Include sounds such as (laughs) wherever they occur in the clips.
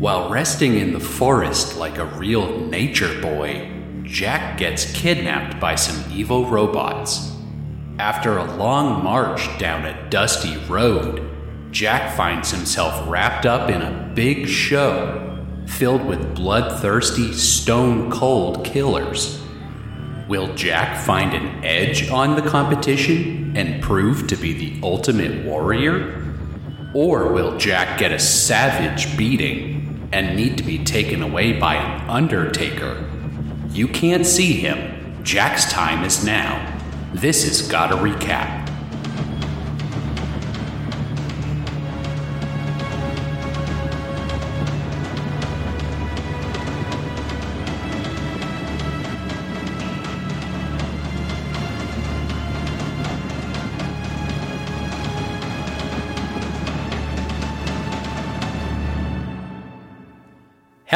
While resting in the forest like a real nature boy, Jack gets kidnapped by some evil robots. After a long march down a dusty road, Jack finds himself wrapped up in a big show filled with bloodthirsty, stone cold killers. Will Jack find an edge on the competition and prove to be the ultimate warrior? Or will Jack get a savage beating and need to be taken away by an undertaker? You can't see him. Jack's time is now. This is Gotta Recap.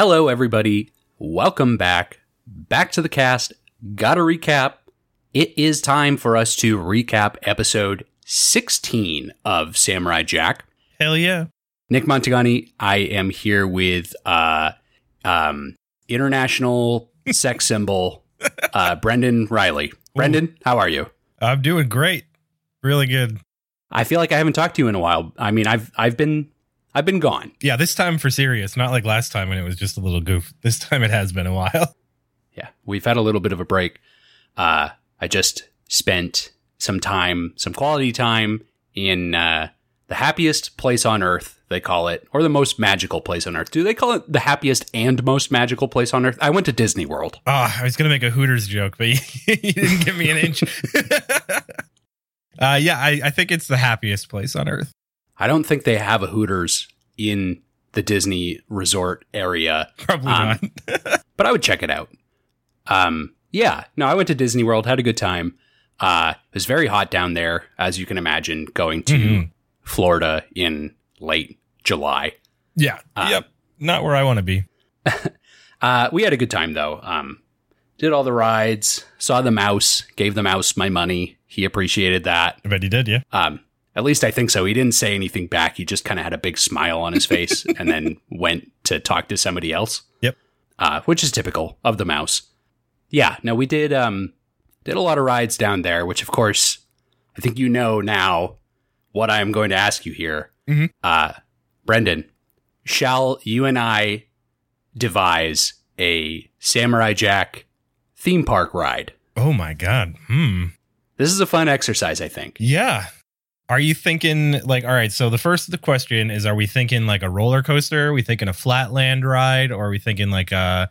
Hello, everybody. Welcome back. Back to the cast. Gotta recap. It is time for us to recap episode 16 of Samurai Jack. Hell yeah. Nick Montagani, I am here with uh, um, international sex (laughs) symbol uh, Brendan Riley. Brendan, how are you? I'm doing great. Really good. I feel like I haven't talked to you in a while. I mean, I've I've been I've been gone. Yeah, this time for serious, not like last time when it was just a little goof. (laughs) This time it has been a while. Yeah, we've had a little bit of a break. Uh, I just spent some time, some quality time in uh, the happiest place on earth, they call it, or the most magical place on earth. Do they call it the happiest and most magical place on earth? I went to Disney World. Oh, I was going to make a Hooters joke, but you, (laughs) you didn't give me an inch. (laughs) uh, yeah, I, I think it's the happiest place on earth. I don't think they have a Hooters in the Disney resort area. Probably Um, not. (laughs) but I would check it out. Um, yeah, no, I went to Disney World, had a good time. Uh, it was very hot down there, as you can imagine, going to Mhm. Florida in late July. yeah. uh, yep. Not where I want to be. (laughs) Uh, we had a good time though. Um, did all the rides, saw the mouse, gave the mouse my money. He appreciated that. I bet you did, yeah. Um, at least I think so. He didn't say anything back. He just kind of had a big smile on his face (laughs) and then went to talk to somebody else. Yep. Uh, which is typical of the mouse. Yeah. No, we did um, did a lot of rides down there, which of course I think you know now what I am going to ask you here. Mhm. Uh, Brendan, shall you and I devise a Samurai Jack theme park ride? Oh my God. Hmm. This is a fun exercise, I think. Yeah. Are you thinking like all right, so the first the question is are we thinking like a roller coaster? Are we thinking a flatland ride or are we thinking like a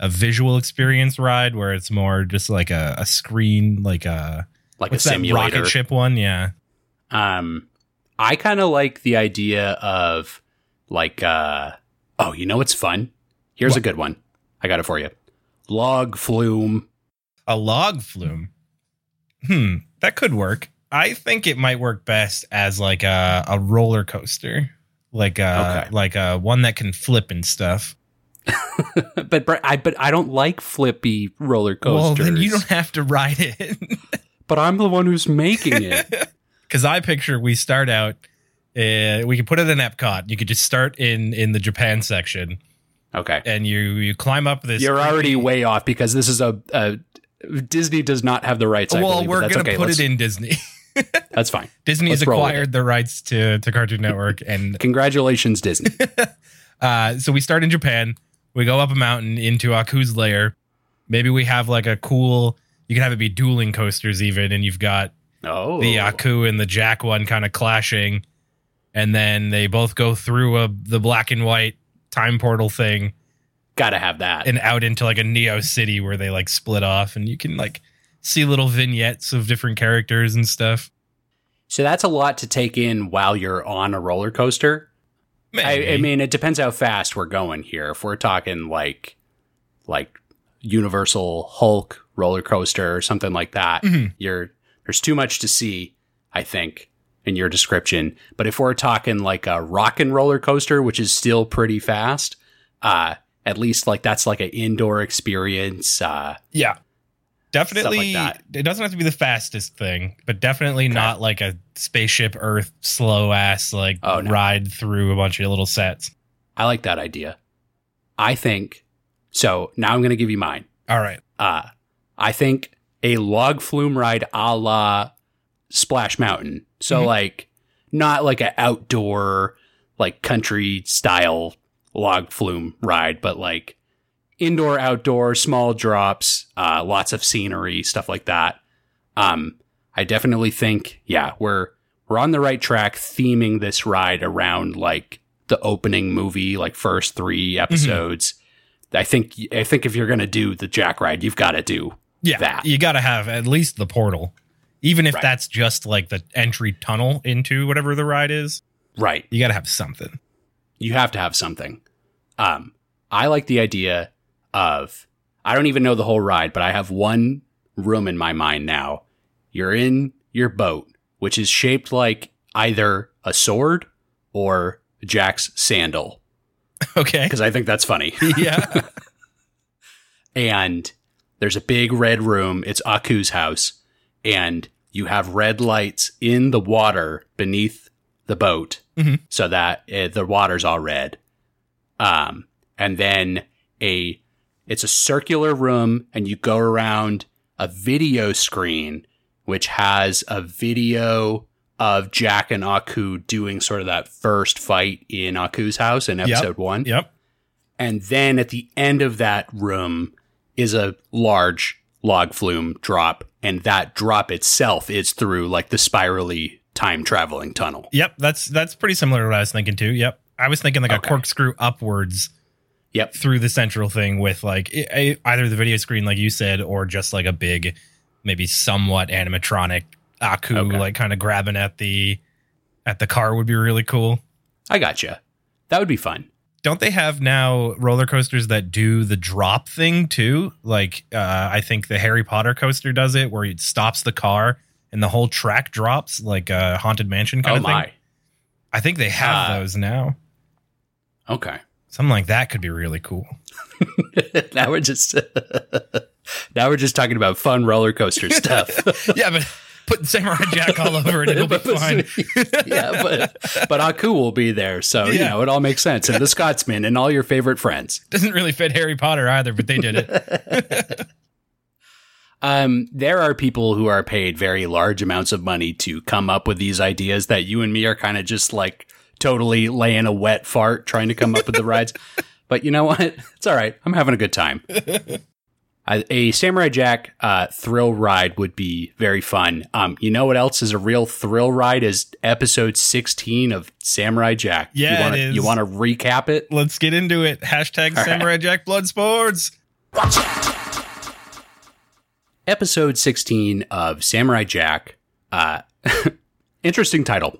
a visual experience ride where it's more just like a, a screen like a Like a simulator. rocket ship one? Yeah. Um, I kind of like the idea of like, uh, oh, you know what's fun? Here's a good one. I got it for you. Log flume. A log flume. Hmm, that could work. I think it might work best as like a, a roller coaster. Like a Okay. like a one that can flip and stuff. (laughs) but I but I don't like flippy roller coasters. Well, then you don't have to ride it. (laughs) But I'm the one who's making it. (laughs) Because I picture we start out, uh, we could put it in Epcot. You could just start in in the Japan section, okay. and you you climb up this. You're already way off because this is a, a Disney does not have the rights. I well, believe, we're gonna okay. put Let's- it in Disney. That's fine. Disney has Let's acquired the rights to to Cartoon Network, and (laughs) Congratulations, Disney. (laughs) uh, so we start in Japan. We go up a mountain into Aku's lair. Maybe we have like a cool. You can have it be dueling coasters even, and you've got Oh, the Aku and the Jack one kind of clashing, and then they both go through a the black and white time portal thing gotta have that. and out into like a Neo city where they like split off, and you can like see little vignettes of different characters and stuff. So that's a lot to take in while you're on a roller coaster. I, I mean, it depends how fast we're going here. If we're talking like, like Universal Hulk roller coaster or something like that, Mhm. you're there's too much to see. I think in your description. But if we're talking like a rock and roller coaster, which is still pretty fast, uh, at least like that's like an indoor experience. Uh, yeah, definitely. that. It doesn't have to be the fastest thing, but definitely not like a spaceship Earth slow ass like Oh, no. ride through a bunch of little sets. I like that idea. I think so. Now I'm going to give you mine. All right. Uh, I think a log flume ride a la Splash Mountain. So Mhm. like not like an outdoor like country style log flume ride, but like indoor, outdoor, small drops, uh, lots of scenery, stuff like that. Um, I definitely think, yeah, we're we're on the right track theming this ride around like the opening movie, like first three episodes. I think I think if you're gonna do the Jack ride, you've got to do Yeah. that. You got to have at least the portal. Even if Right. that's just like the entry tunnel into whatever the ride is, right. you got to have something. you have to have something. Um, I like the idea of I don't even know the whole ride, but I have one room in my mind now. You're in your boat, which is shaped like either a sword or Jack's sandal, (laughs) Okay. because I think that's funny. (laughs) yeah. (laughs) and there's a big red room. It's Aku's house, and you have red lights in the water beneath the boat, Mhm. so that uh, the water's all red. Um, and then a it's a circular room, and you go around a video screen, which has a video of Jack and Aku doing sort of that first fight in Aku's house in episode one. Yep. And then at the end of that room is a large log flume drop. And that drop itself is through like the spirally time traveling tunnel. Yep. That's that's pretty similar to what I was thinking too. Yep. I was thinking like a corkscrew upwards Yep. through the central thing with like e- either the video screen, like you said, or just like a big, maybe somewhat animatronic Aku, Okay. like kind of grabbing at the at the car would be really cool. I gotcha. That would be fun. Don't they have now roller coasters that do the drop thing too? Like uh, I think the Harry Potter coaster does it, where it stops the car and the whole track drops, like a haunted mansion kind oh of thing. my. I think they have Uh, those now. Okay. Something like that could be really cool. (laughs) now we're just (laughs) now we're just talking about fun roller coaster stuff. (laughs) yeah, but put Samurai Jack all over it, it'll be fine. yeah, but but Aku will be there, so you know it all makes sense. And the Scotsman and all your favorite friends. Doesn't really fit Harry Potter either, but they did it. Um, there are people who are paid very large amounts of money to come up with these ideas that you and me are kind of just like totally laying a wet fart trying to come up with the rides. (laughs) But you know what? It's all right. I'm having a good time. (laughs) A Samurai Jack uh, thrill ride would be very fun. Um, you know what else is a real thrill ride? Is episode 16 of Samurai Jack. Yeah, you wanna, it is. You want to recap it? Let's get into it. Hashtag right. Samurai Jack Blood Sports. episode 16 of Samurai Jack. Uh, (laughs) interesting title.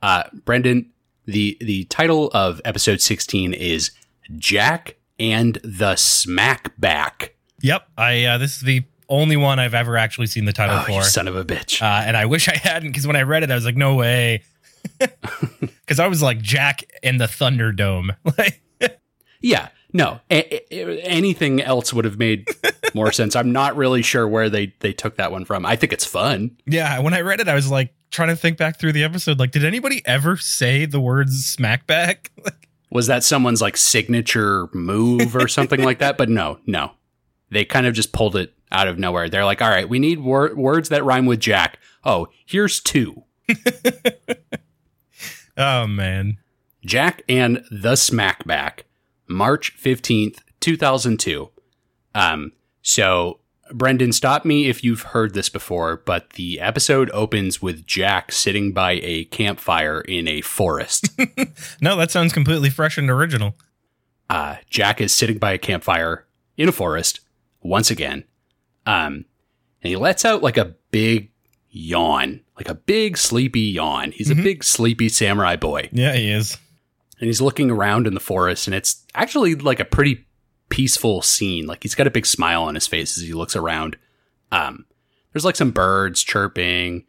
Uh, Brendan, the, the title of episode 16 is Jack and the Smackback. Yep, I uh, this is the only one I've ever actually seen the title Oh, for, son of a bitch. uh, and I wish I hadn't because when I read it, I was like, no way, (laughs) (laughs) because I was like Jack and the Thunderdome. (laughs) Like, yeah, no, a- a- anything else would have made more sense. I'm not really sure where they, they took that one from. I think it's fun. yeah, when I read it, I was like trying to think back through the episode. Like, did anybody ever say the words "smackback"? (laughs) Like, Was that someone's like signature move or something like that? (laughs) But no, no. They kind of just pulled it out of nowhere. They're like, all right, we need wor- words that rhyme with Jack. Oh, here's two (laughs) oh man, Jack and the Smackback, March 15th, 2002. Um, so, Brendan, stop me if you've heard this before, but the episode opens with Jack sitting by a campfire in a forest. (laughs) no, that sounds completely fresh and original. uh, Jack is sitting by a campfire in a forest once again. Um, and he lets out like a big yawn, like a big sleepy yawn. He's Mhm. a big sleepy samurai boy. Yeah, he is. And he's looking around in the forest, and it's actually like a pretty peaceful scene. Like he's got a big smile on his face as he looks around. Um, there's like some birds chirping,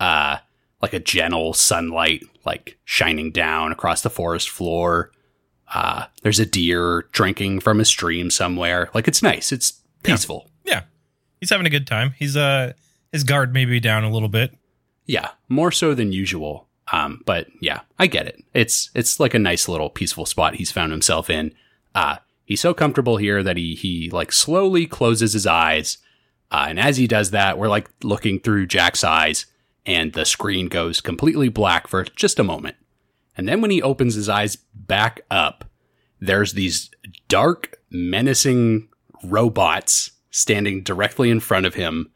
uh, like a gentle sunlight like shining down across the forest floor. Uh, there's a deer drinking from a stream somewhere. Like it's nice. It's peaceful. Yeah, he's having a good time. He's uh his guard may be down a little bit. Yeah, more so than usual. Um, but yeah, I get it. It's it's like a nice little peaceful spot he's found himself in. Uh, he's so comfortable here that he he like slowly closes his eyes, uh, and as he does that, we're like looking through Jack's eyes, and the screen goes completely black for just a moment, and then when he opens his eyes back up, there's these dark, menacing robots standing directly in front of him.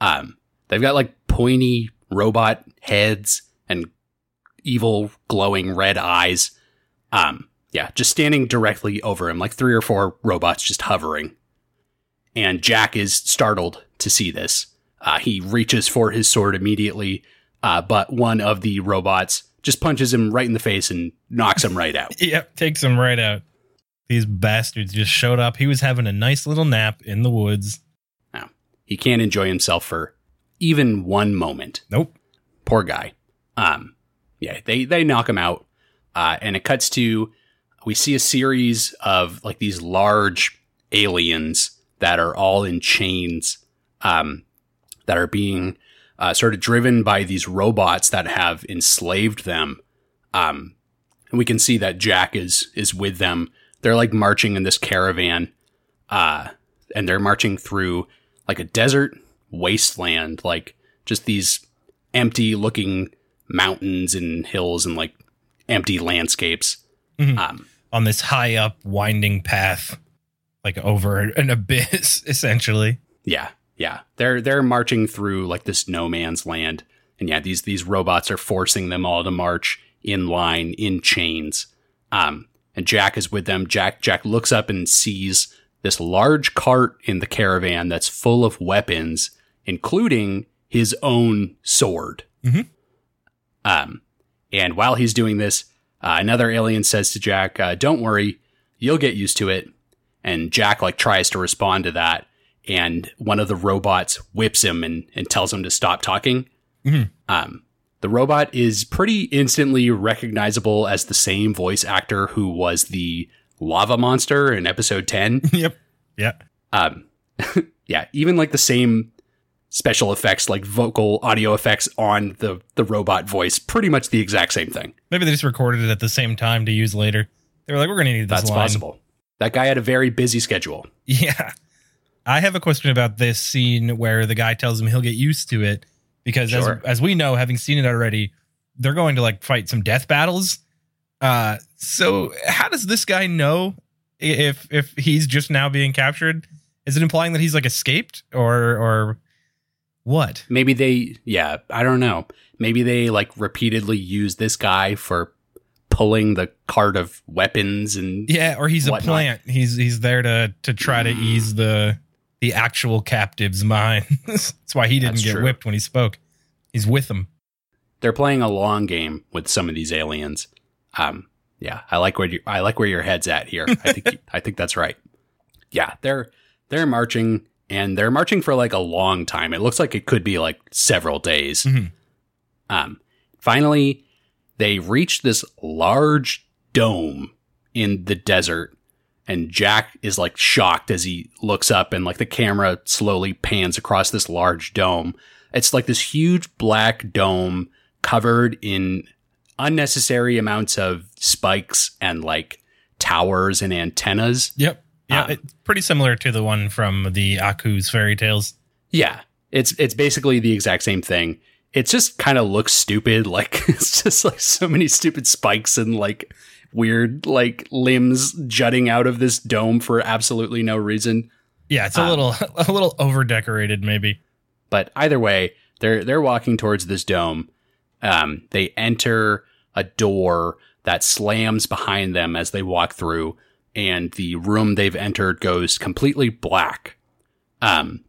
Um, they've got like pointy robot heads and evil glowing red eyes. Um, yeah, just standing directly over him, like three or four robots just hovering. And Jack is startled to see this. Uh, he reaches for his sword immediately, uh, but one of the robots just punches him right in the face and knocks him right out. (laughs) Yep, takes him right out. These bastards just showed up. He was having a nice little nap in the woods. Now, he can't enjoy himself for even one moment. Nope. Poor guy. Um, yeah, they they knock him out, uh, and it cuts to we see a series of like these large aliens that are all in chains, um, that are being uh, sort of driven by these robots that have enslaved them. Um, and we can see that Jack is is with them. They're like marching in this caravan, uh, and they're marching through like a desert wasteland, like just these empty looking mountains and hills and like empty landscapes. Mhm. Um, on this high up winding path, like over an abyss, (laughs) essentially. Yeah, yeah. They're they're marching through like this no man's land, and yeah, these these robots are forcing them all to march in line in chains. Um, and Jack is with them. Jack Jack looks up and sees this large cart in the caravan that's full of weapons, including his own sword. Mm-hmm. Um, and while he's doing this, uh, another alien says to Jack, uh, "Don't worry, you'll get used to it." And Jack like tries to respond to that, and one of the robots whips him and, and tells him to stop talking. Mm-hmm. Um, the robot is pretty instantly recognizable as the same voice actor who was the lava monster in episode 10. (laughs) yep. Yeah. Um, (laughs) yeah, even like the same special effects, like vocal audio effects on the, the robot voice, pretty much the exact same thing. Maybe they just recorded it at the same time to use later. They were like, we're going to need this That's line. possible. That guy had a very busy schedule. Yeah. I have a question about this scene where the guy tells him he'll get used to it because Sure. as as we know, having seen it already, they're going to like fight some death battles. Uh, so how does this guy know if if he's just now being captured? Is it implying that he's like escaped or or what? Maybe they, yeah, I don't know. Maybe they like repeatedly use this guy for pulling the cart of weapons and Yeah, or he's a plant. He's he's there to to try to ease the the actual captive's mind. (laughs) That's why he didn't That's get true. whipped when he spoke. He's with them. they're playing a long game with some of these aliens. Um, yeah, I like where you, I like where your head's at here. I think (laughs) I think that's right. Yeah, they're they're marching and they're marching for like a long time. It looks like it could be like several days. Mhm. Um, finally, they reach this large dome in the desert, and Jack is like shocked as he looks up, and like the camera slowly pans across this large dome. It's like this huge black dome covered in unnecessary amounts of spikes and like towers and antennas. Yep. Yeah, Um, it's pretty similar to the one from the Aku's fairy tales. Yeah, it's it's basically the exact same thing. It just kind of looks stupid. (laughs) Like it's just like so many stupid spikes and like weird like limbs jutting out of this dome for absolutely no reason. Yeah, it's a Um, little (laughs) a little over decorated, maybe. But either way, they're they're walking towards this dome. Um, they enter a door that slams behind them as they walk through, and the room they've entered goes completely black. Um,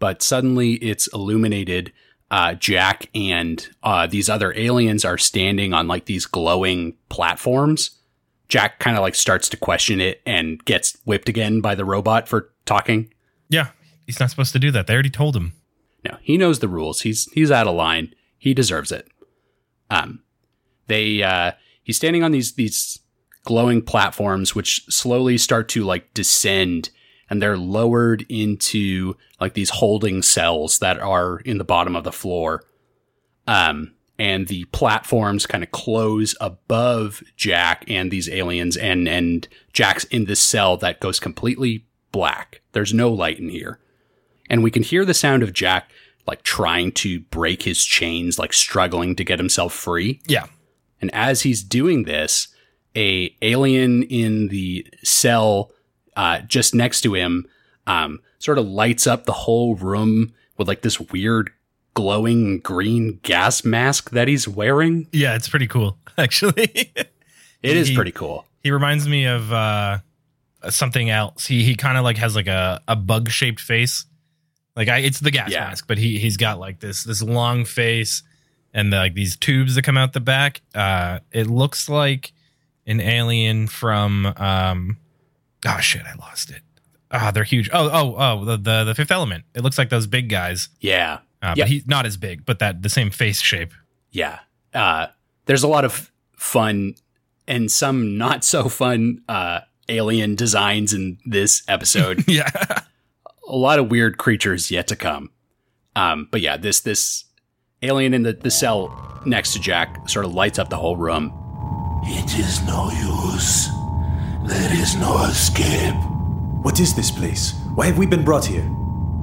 but suddenly it's illuminated. Uh, Jack and uh, these other aliens are standing on like these glowing platforms. Jack kind of like starts to question it and gets whipped again by the robot for talking. Yeah, he's not supposed to do that. They already told him. No, he knows the rules. He's he's out of line. He deserves it. Um, they uh, he's standing on these these glowing platforms, which slowly start to like descend, and they're lowered into like these holding cells that are in the bottom of the floor. Um, and the platforms kind of close above Jack and these aliens, and and Jack's in this cell that goes completely black. There's no light in here, and we can hear the sound of Jack like trying to break his chains, like struggling to get himself free. Yeah. And as he's doing this, a alien in the cell uh, just next to him um, sort of lights up the whole room with like this weird glowing green gas mask that he's wearing. Yeah, it's pretty cool, (laughs) actually. It is He- pretty cool. he reminds me of uh something else. He he kind of like has like a, a bug shaped face. Like I it's the gas Yeah. mask, but he he's got like this this long face and like these tubes that come out the back. Uh it looks like an alien from um oh shit, I lost it. Ah, they're huge. Oh, oh, oh, the, the the fifth element. It looks like those big guys. Yeah. Uh, Yeah. but he's not as big, but that the same face shape. Yeah. Uh, there's a lot of fun and some not so fun uh, alien designs in this episode. (laughs) yeah. a lot of weird creatures yet to come. Um, but yeah, this this alien in the, the cell next to Jack sort of lights up the whole room. It is no use. There is no escape. What is this place? Why have we been brought here?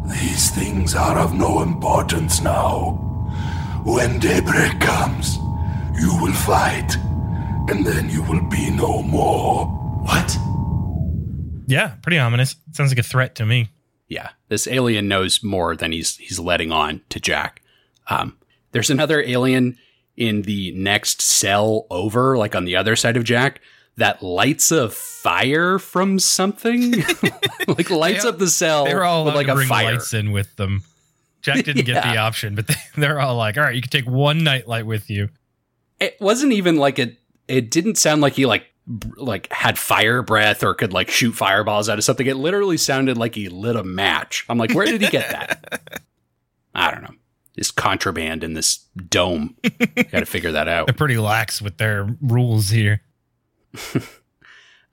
These things are of no importance now. When daybreak comes, you will fight, and then you will be no more. What? Yeah, pretty ominous. Sounds like a threat to me. Yeah, this alien knows more than he's he's letting on to Jack. Um, there's another alien in the next cell over, like on the other side of Jack, that lights a fire from something, (laughs) (laughs) like lights up the cell they were all with like a fire. lights in with them. Jack didn't get the option, but they, (laughs) they're all like, "All right, you can take one nightlight with you." it wasn't even like it it didn't sound like he like like had fire breath or could like shoot fireballs out of something it literally sounded like he lit a match i'm like where did he get that i don't know this contraband in this dome (laughs) gotta figure that out They're pretty lax with their rules here. (laughs)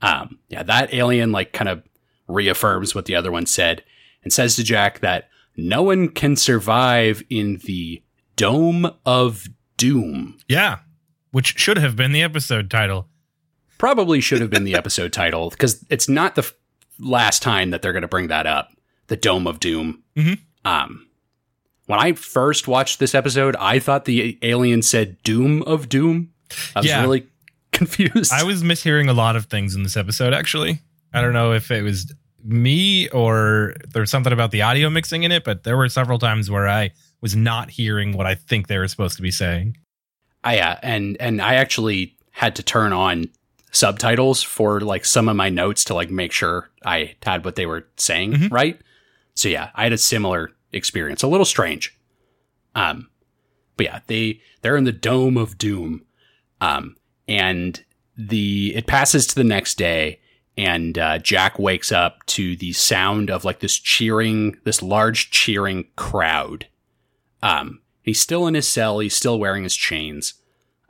um yeah that alien like kind of reaffirms what the other one said and says to jack that no one can survive in the dome of doom Yeah, which should have been the episode title. probably should have been the (laughs) episode title because it's not the f- last time that they're going to bring that up. The Dome of Doom. Mhm. Um, when I first watched this episode, I thought the alien said Doom of Doom. I was Yeah. really (laughs) confused. I was mishearing a lot of things in this episode. Actually, I don't know if it was me or there's something about the audio mixing in it, but there were several times where I was not hearing what I think they were supposed to be saying. I, yeah, and and I actually had to turn on subtitles for like some of my notes to like make sure I had what they were saying Mhm. right. So yeah, I had a similar experience, a little strange. Um, but yeah, they they're in the dome of doom, um, and the it passes to the next day, and uh, Jack wakes up to the sound of like this cheering, this large cheering crowd. Um, he's still in his cell. He's still wearing his chains.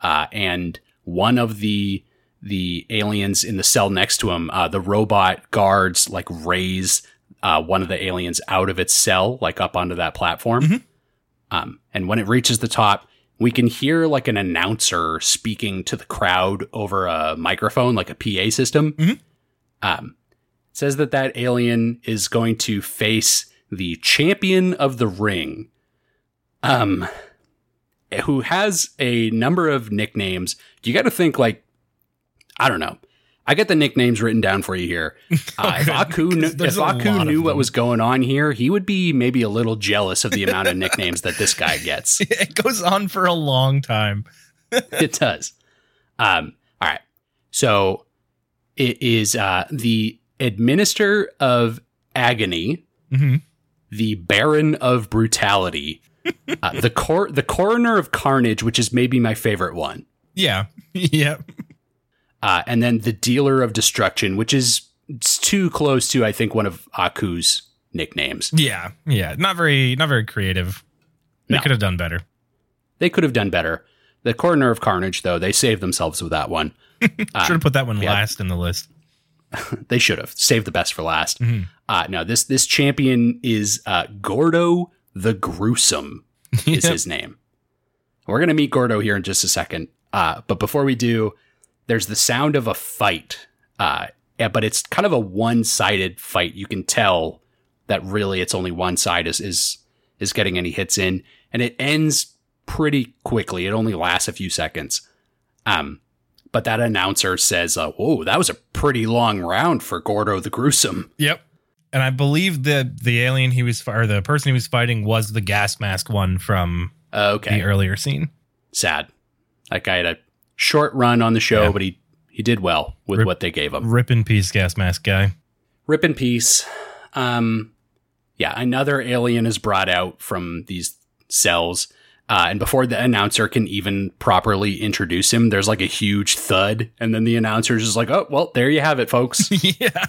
Uh, and one of the the aliens in the cell next to him, uh, the robot guards like raise uh, one of the aliens out of its cell, like up onto that platform. Mhm. Um, and when it reaches the top, we can hear like an announcer speaking to the crowd over a microphone, like a PA system. Mhm. Um, it says that that alien is going to face the champion of the ring. Um, who has a number of nicknames. You got to think like, I don't know. I got the nicknames written down for you here. (laughs) Uh, if Aku, kn- if Aku knew what was going on here, he would be maybe a little jealous of the amount of nicknames that this guy gets. (laughs) It goes on for a long time. (laughs) it does. Um, all right. So it is uh, the administer of agony, hmm the baron of brutality, uh, the cor- the coroner of carnage, which is maybe my favorite one. Yeah, yeah. Uh, and then the dealer of destruction, which is too close to I think one of Aku's nicknames. Yeah, yeah. Not very, not very creative. They No. could have done better. They could have done better. The coroner of carnage, though, they saved themselves with that one. (laughs) Should have put that one yeah. last in the list. (laughs) they should have saved the best for last. Mhm. Uh, no, this this champion is uh, Gordo the Gruesome (laughs) is Yep. his name. We're going to meet Gordo here in just a second. Uh, but before we do, there's the sound of a fight. Uh, but it's kind of a one-sided fight. You can tell that really it's only one side is is is getting any hits in, and it ends pretty quickly. It only lasts a few seconds. Um, but that announcer says, uh, "Whoa, that was a pretty long round for Gordo the Gruesome." Yep. And I believe that the alien he was, or the person he was fighting, was the gas mask one from Okay, the earlier scene. sad. That guy had a short run on the show, Yeah. but he he did well with Rip- what they gave him. Rip in peace, gas mask guy. Rip in peace. Um, yeah, another alien is brought out from these cells. Uh, and before the announcer can even properly introduce him, there's like a huge thud. And then the announcer's just like, oh, well, there you have it, folks. (laughs) yeah.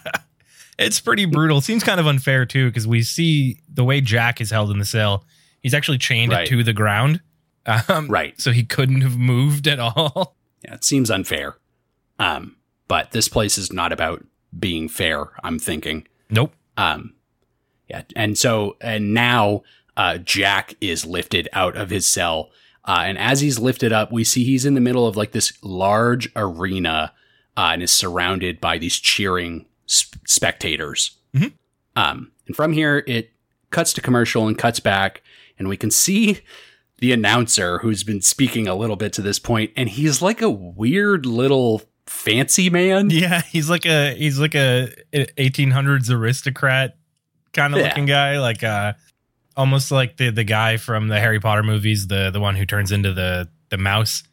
It's pretty brutal. Seems kind of unfair too, because we see the way Jack is held in the cell. He's actually chained Right. to the ground. Um, right. So he couldn't have moved at all. Yeah, it seems unfair. Um, but this place is not about being fair, I'm thinking. Nope. Um, yeah, and so and now uh, Jack is lifted out of his cell, uh, and as he's lifted up, we see he's in the middle of like this large arena, uh, and is surrounded by these cheering sp- spectators. Mhm. Um, and from here, it cuts to commercial and cuts back, and we can see the announcer who's been speaking a little bit to this point, and he's like a weird little fancy man. Yeah, he's like a he's like a 1800s aristocrat kind of Yeah. looking guy, like uh almost like the the guy from the Harry Potter movies, the the one who turns into the the mouse.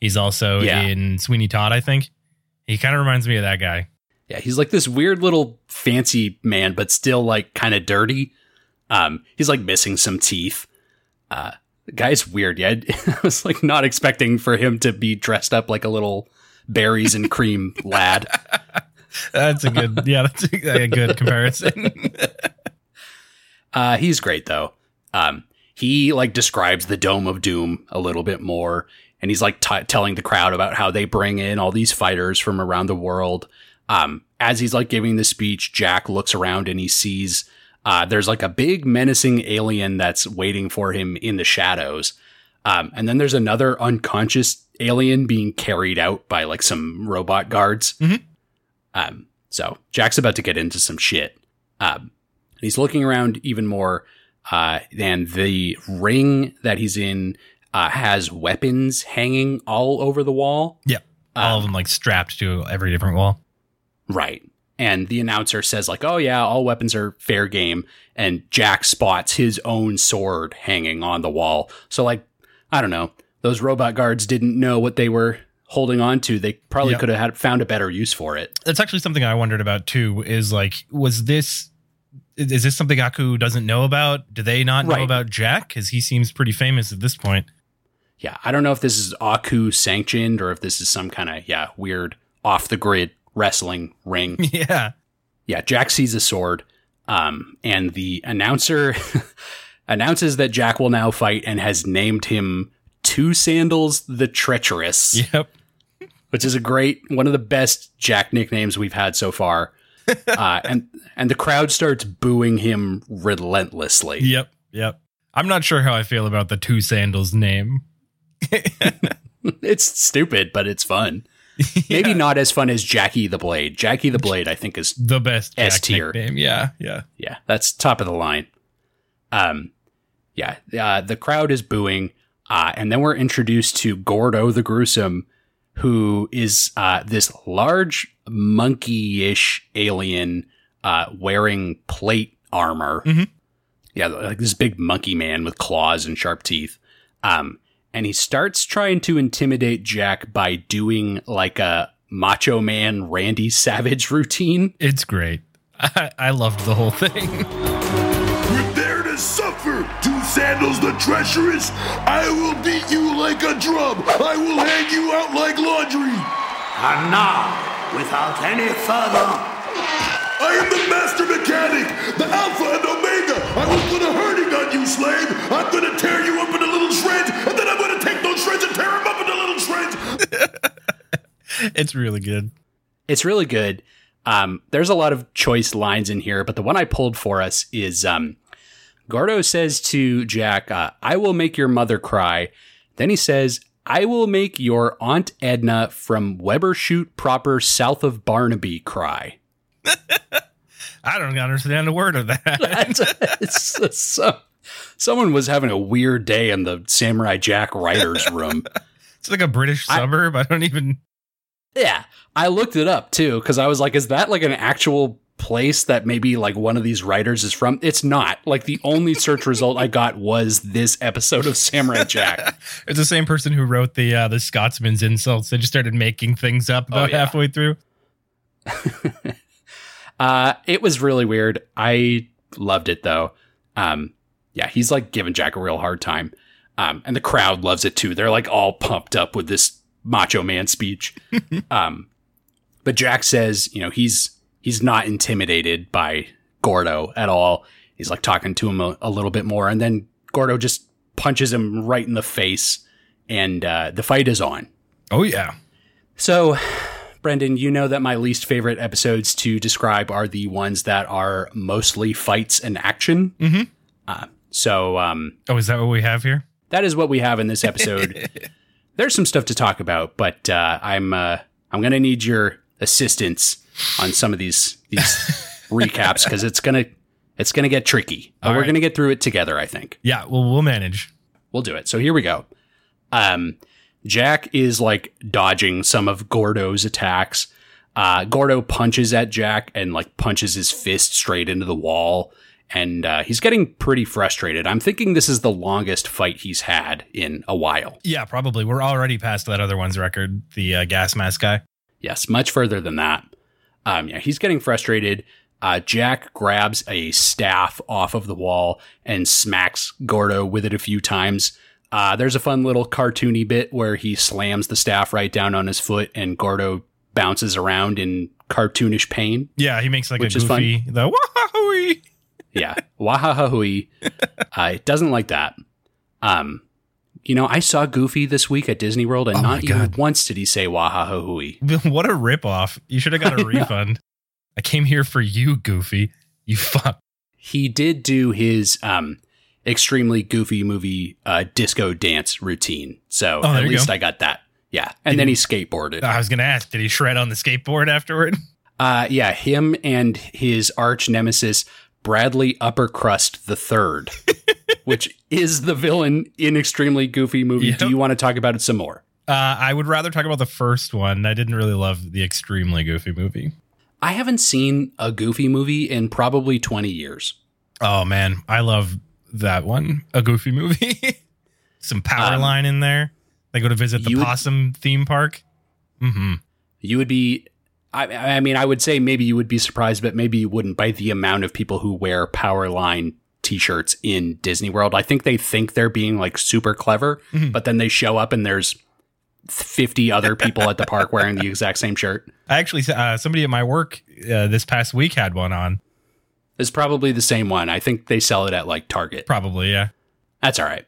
He's also Yeah. in Sweeney Todd, I think. He kind of reminds me of that guy. Yeah, he's like this weird little fancy man, but still like kind of dirty. Um, he's like missing some teeth. Uh, the guy's weird. Yeah, (laughs) I was like not expecting for him to be dressed up like a little berries and cream (laughs) lad. That's a good (laughs) yeah, that's a, a good comparison. Uh, he's great though. Um, he like describes the Dome of Doom a little bit more, and he's like t- telling the crowd about how they bring in all these fighters from around the world. Um, as he's like giving the speech, Jack looks around and he sees uh, there's like a big menacing alien that's waiting for him in the shadows. Um, and then there's another unconscious alien being carried out by like some robot guards. Mhm. Um, so Jack's about to get into some shit. Um, he's looking around even more. Uh, and the ring that he's in uh, has weapons hanging all over the wall. Yeah. All Um, of them like strapped to every different wall. Right. And the announcer says, like, oh, yeah, all weapons are fair game. And Jack spots his own sword hanging on the wall. So, like, I don't know. Those robot guards didn't know what they were holding on to. They probably Yep. could have had found a better use for it. That's actually something I wondered about too. Is like, was this is this something Aku doesn't know about? Do they not know about Jack? Because he seems pretty famous at this point. Yeah. I don't know if this is Aku sanctioned or if this is some kind of, yeah, weird off the grid wrestling ring. (laughs) yeah. yeah, Jack sees a sword, um, and the announcer (laughs) announces that Jack will now fight and has named him Two Sandals the Treacherous, Yep. (laughs) which is a great one of the best Jack nicknames we've had so far. uh, and and the crowd starts booing him relentlessly. Yep. Yep. I'm not sure how I feel about the two sandals name. It's stupid, but it's fun. (laughs) Maybe Yeah. not as fun as Jackie the Blade. Jackie the Blade, I think, is the best S tier. Yeah. Yeah. yeah, that's top of the line. Um, yeah, uh, the crowd is booing, uh, and then we're introduced to Gordo the Gruesome, who is uh, this large monkey-ish alien uh, wearing plate armor. Mhm. Yeah, like this big monkey man with claws and sharp teeth. Um, and he starts trying to intimidate Jack by doing like a Macho Man Randy Savage routine. It's great. (laughs) I, I loved the whole thing. (laughs) Prepare to suffer, two sandals the treacherous. I will beat you like a drum. I will hang you out like laundry. And now, without any further I am the master mechanic, the alpha and omega. I will put a hurting on you, slave. I'm gonna tear you up into little shreds, shreds and tear them up into little shreds. (laughs) it's really good. it's really good. Um, there's a lot of choice lines in here, but the one I pulled for us is um, Gordo says to Jack, uh, "I will make your mother cry." Then he says, I will make your Aunt Edna from Webershoot proper south of Barnaby cry. (laughs) I don't understand a word of that. (laughs) It's- it's so- someone was having a weird day in the Samurai Jack writer's (laughs) room. it's like a British suburb. I don't even. Yeah, I looked it up too because I was like, is that like an actual place that maybe like one of these writers is from? It's not. Like the only search result I got was this episode of Samurai Jack. (laughs) It's the same person who wrote the uh, the Scotsman's insults. They just started making things up about Oh, yeah. halfway through. (laughs) Uh, it was really weird. I loved it though. Um, yeah, he's like giving Jack a real hard time. Um, and the crowd loves it too. They're like all pumped up with this macho man speech. (laughs) um, but Jack says, you know, he's he's not intimidated by Gordo at all. He's like talking to him a, a little bit more, and then Gordo just punches him right in the face, and uh, the fight is on. Oh yeah. So, Brendan, you know that my least favorite episodes to describe are the ones that are mostly fights and action. Mhm. Uh, so, um, Oh, is that what we have here? that is what we have in this episode. (laughs) There's some stuff to talk about, but uh, I'm uh, I'm gonna need your assistance on some of these these (laughs) recaps because it's gonna it's gonna get tricky. But we're gonna get through it together. I think. Yeah. Well, we'll manage. We'll do it. So here we go. Um, Jack is like dodging some of Gordo's attacks. Uh, Gordo punches at Jack and like punches his fist straight into the wall. And uh, he's getting pretty frustrated. I'm thinking this is the longest fight he's had in a while. Yeah, probably. We're already past that other one's record, the uh, gas mask guy. Yes, much further than that. Um, yeah, he's getting frustrated. Uh, Jack grabs a staff off of the wall and smacks Gordo with it a few times. Uh, there's a fun little cartoony bit where he slams the staff right down on his foot and Gordo bounces around in cartoonish pain. Yeah, he makes like Which a goofy the wahoo Yeah. Wahahahui. Uh, it doesn't like that. Um, you know, I saw Goofy this week at Disney World and Oh not even once did he say Wahahahui. (laughs) What a ripoff! You should have got a (laughs) refund. I came here for you, Goofy. You fuck. he did do his um extremely goofy movie uh disco dance routine. So Oh, at least go. I got that. Yeah. And then he skateboarded. I was gonna ask, did he shred on the skateboard afterward? Uh yeah, him and his arch nemesis Bradley Uppercrust the Third, (laughs) which is the villain in extremely goofy movie. Yep. Do you want to talk about it some more? Uh, I would rather talk about the first one. I didn't really love the extremely goofy movie. I haven't seen a goofy movie in probably 20 years. Oh man, I love that one. A goofy movie. (laughs) Some power Um, line in there. They go to visit the you would- possum theme park. Mm-hmm. You would be I, I mean, I would say maybe you would be surprised, but maybe you wouldn't by the amount of people who wear Powerline t-shirts in Disney World. I think they think they're being like super clever, Mhm. but then they show up and there's 50 other people at the park (laughs) wearing the exact same shirt. I actually, uh, somebody at my work uh, this past week had one on. It's probably the same one. I think they sell it at like Target. Probably, yeah. That's all right.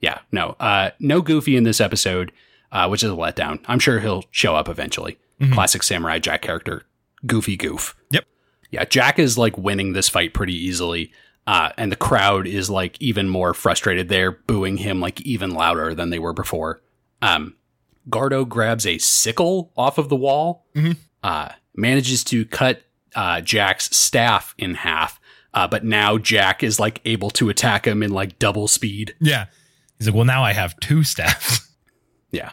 Yeah, no, uh, no Goofy in this episode, uh, which is a letdown. I'm sure he'll show up eventually. Classic Samurai Jack character, Goofy Goof. Yep. Yeah, Jack is like winning this fight pretty easily, uh, and the crowd is like even more frustrated. They're booing him like even louder than they were before. Um, Gordo grabs a sickle off of the wall, Mhm. uh, manages to cut uh, Jack's staff in half. Uh, but now Jack is like able to attack him in like double speed. Yeah. He's like, well, now I have two staffs. (laughs) Yeah.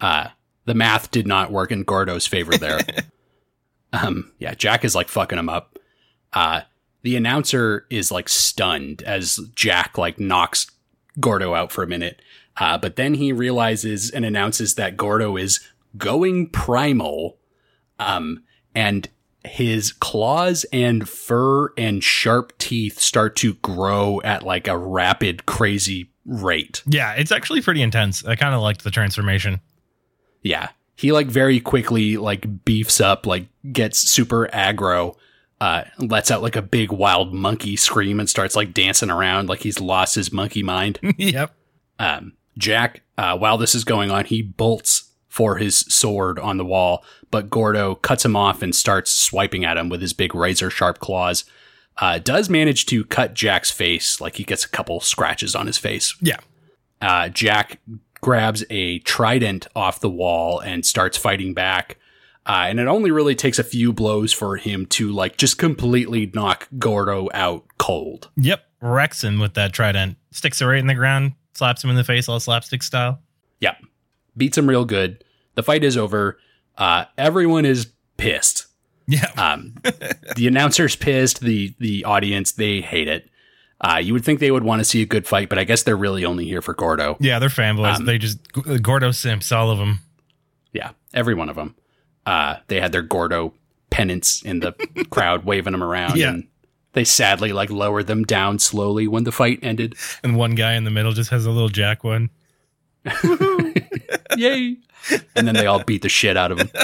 Uh, the math did not work in Gordo's favor there. (laughs) um, yeah, Jack is like fucking him up. Uh, the announcer is like stunned as Jack like knocks Gordo out for a minute. Uh, but then he realizes and announces that Gordo is going primal. Um, and his claws and fur and sharp teeth start to grow at like a rapid, crazy rate. yeah, it's actually pretty intense. I kind of liked the transformation. Yeah. He like very quickly like beefs up, like gets super aggro, uh, lets out like a big wild monkey scream and starts like dancing around like he's lost his monkey mind. (laughs) yep. Um, Jack, uh, while this is going on, he bolts for his sword on the wall, but Gordo cuts him off and starts swiping at him with his big razor sharp claws. Uh, does manage to cut Jack's face, like he gets a couple scratches on his face. Yeah. Uh, Jack grabs a trident off the wall and starts fighting back. Uh, and it only really takes a few blows for him to like just completely knock Gordo out cold. Yep. Wrecks him with that trident. Sticks it right in the ground, slaps him in the face all slapstick style. Yep, Beats him real good. The fight is over. Uh, everyone is pissed. Yeah. Um, (laughs) the announcer's pissed. The the audience they hate it. Uh, you would think they would want to see a good fight, but I guess they're really only here for Gordo. yeah, they're fanboys. Um, they just Gordo simps, all of them. Yeah, every one of them. Uh, they had their Gordo pennants in the (laughs) crowd, waving them around. Yeah. And they sadly like lowered them down slowly when the fight ended. And one guy in the middle just has a little jack one. (laughs) Yay! and then they all beat the shit out of him. (laughs)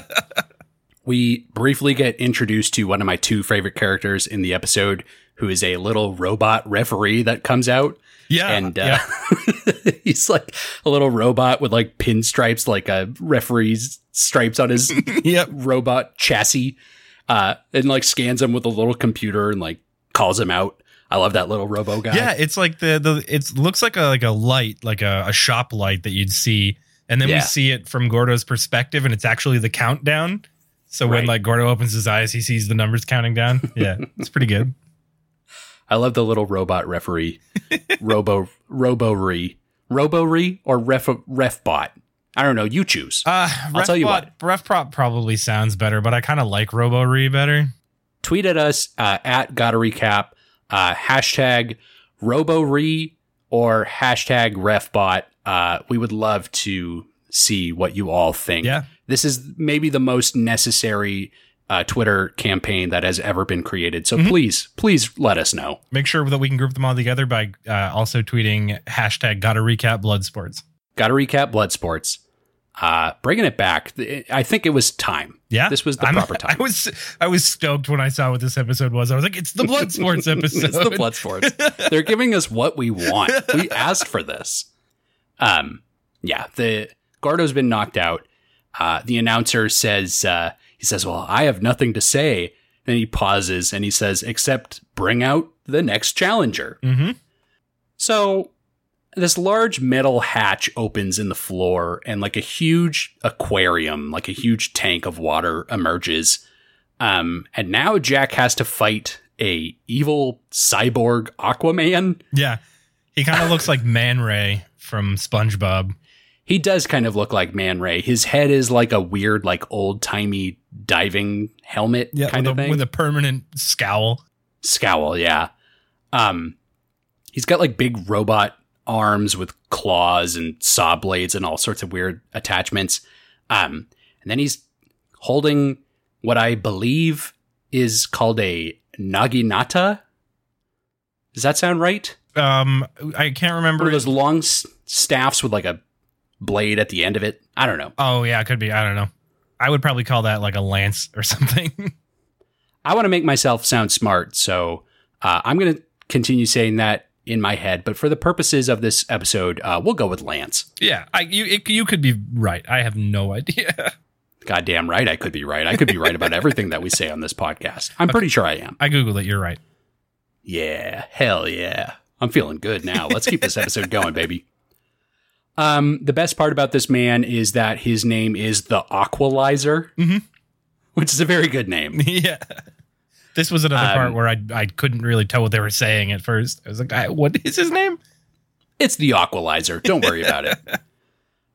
We briefly get introduced to one of my two favorite characters in the episode, who is a little robot referee that comes out. Yeah. and uh, (laughs) he's like a little robot with like pinstripes, like a referee's stripes on his (laughs) Yep. robot chassis, uh, and like scans him with a little computer and like calls him out. I love that little robo guy. Yeah, it's like the the it looks like a like a light, like a, a shop light that you'd see, and then we see it from Gordo's perspective, and it's actually the countdown. So when like Gordo opens his eyes, he sees the numbers counting down. Yeah, it's pretty good. I love the little robot referee, (laughs) robo robo re, robo re or ref refbot. I don't know. You choose. Uh, I'll tell you what. Refbot- RefProp probably sounds better, but I kind of like RoboRe better. Tweet at us uh, at gotta recap uh, hashtag robo re or hashtag refbot. Uh, we would love to see what you all think. Yeah. this is maybe the most necessary uh, Twitter campaign that has ever been created. So please, please let us know. Make sure that we can group them all together by uh, also tweeting hashtag Gotta Recap Blood Sports. Got to recap blood sports. Uh, bringing it back. I think it was time. Yeah, This was the I'm- proper (laughs) time. I was I was stoked when I saw what this episode was. I was like, it's the Blood Sports episode. (laughs) it's the blood sports. They're giving us what we want. We (laughs) asked for this. Um, yeah, the Gordo's been knocked out. Uh, the announcer says, uh, says, well, I have nothing to say. Then he pauses and he says, except bring out the next challenger. hmm So this large metal hatch opens in the floor and like a huge aquarium, like a huge tank of water emerges. Um, and now Jack has to fight a evil cyborg Aquaman. Yeah, he kind of (laughs) looks like Man Ray from SpongeBob. He does kind of look like Man Ray. His head is like a weird, like old timey diving helmet Yeah, kind of a, thing. with a permanent scowl. scowl yeah um he's got like big robot arms with claws and saw blades and all sorts of weird attachments um and then he's holding what i believe is called a naginata does that sound right Um, I can't one remember. of those long s- staffs with like a blade at the end of it i don't know oh yeah, it could be. I don't know. I would probably call that like a lance or (laughs) something. I want to make myself sound smart, so uh, I'm going to continue saying that in my head. But for the purposes of this episode, uh, we'll go with Lance. yeah, I you it, you could be right. I have no (laughs) idea. Goddamn right, I could be right. I could be right about everything that we say on this podcast. I'm pretty sure I am. I googled it. You're right. Yeah, hell yeah. I'm feeling good now. Let's keep this episode going, baby. Um, the best part about this man is that his name is the Aqualizer, Mhm. which is a very good name. (laughs) yeah. This was another Um, part where I I couldn't really tell what they were saying at first. I was like, I, "What is his name?" It's the Aqualizer. Don't worry about it. (laughs)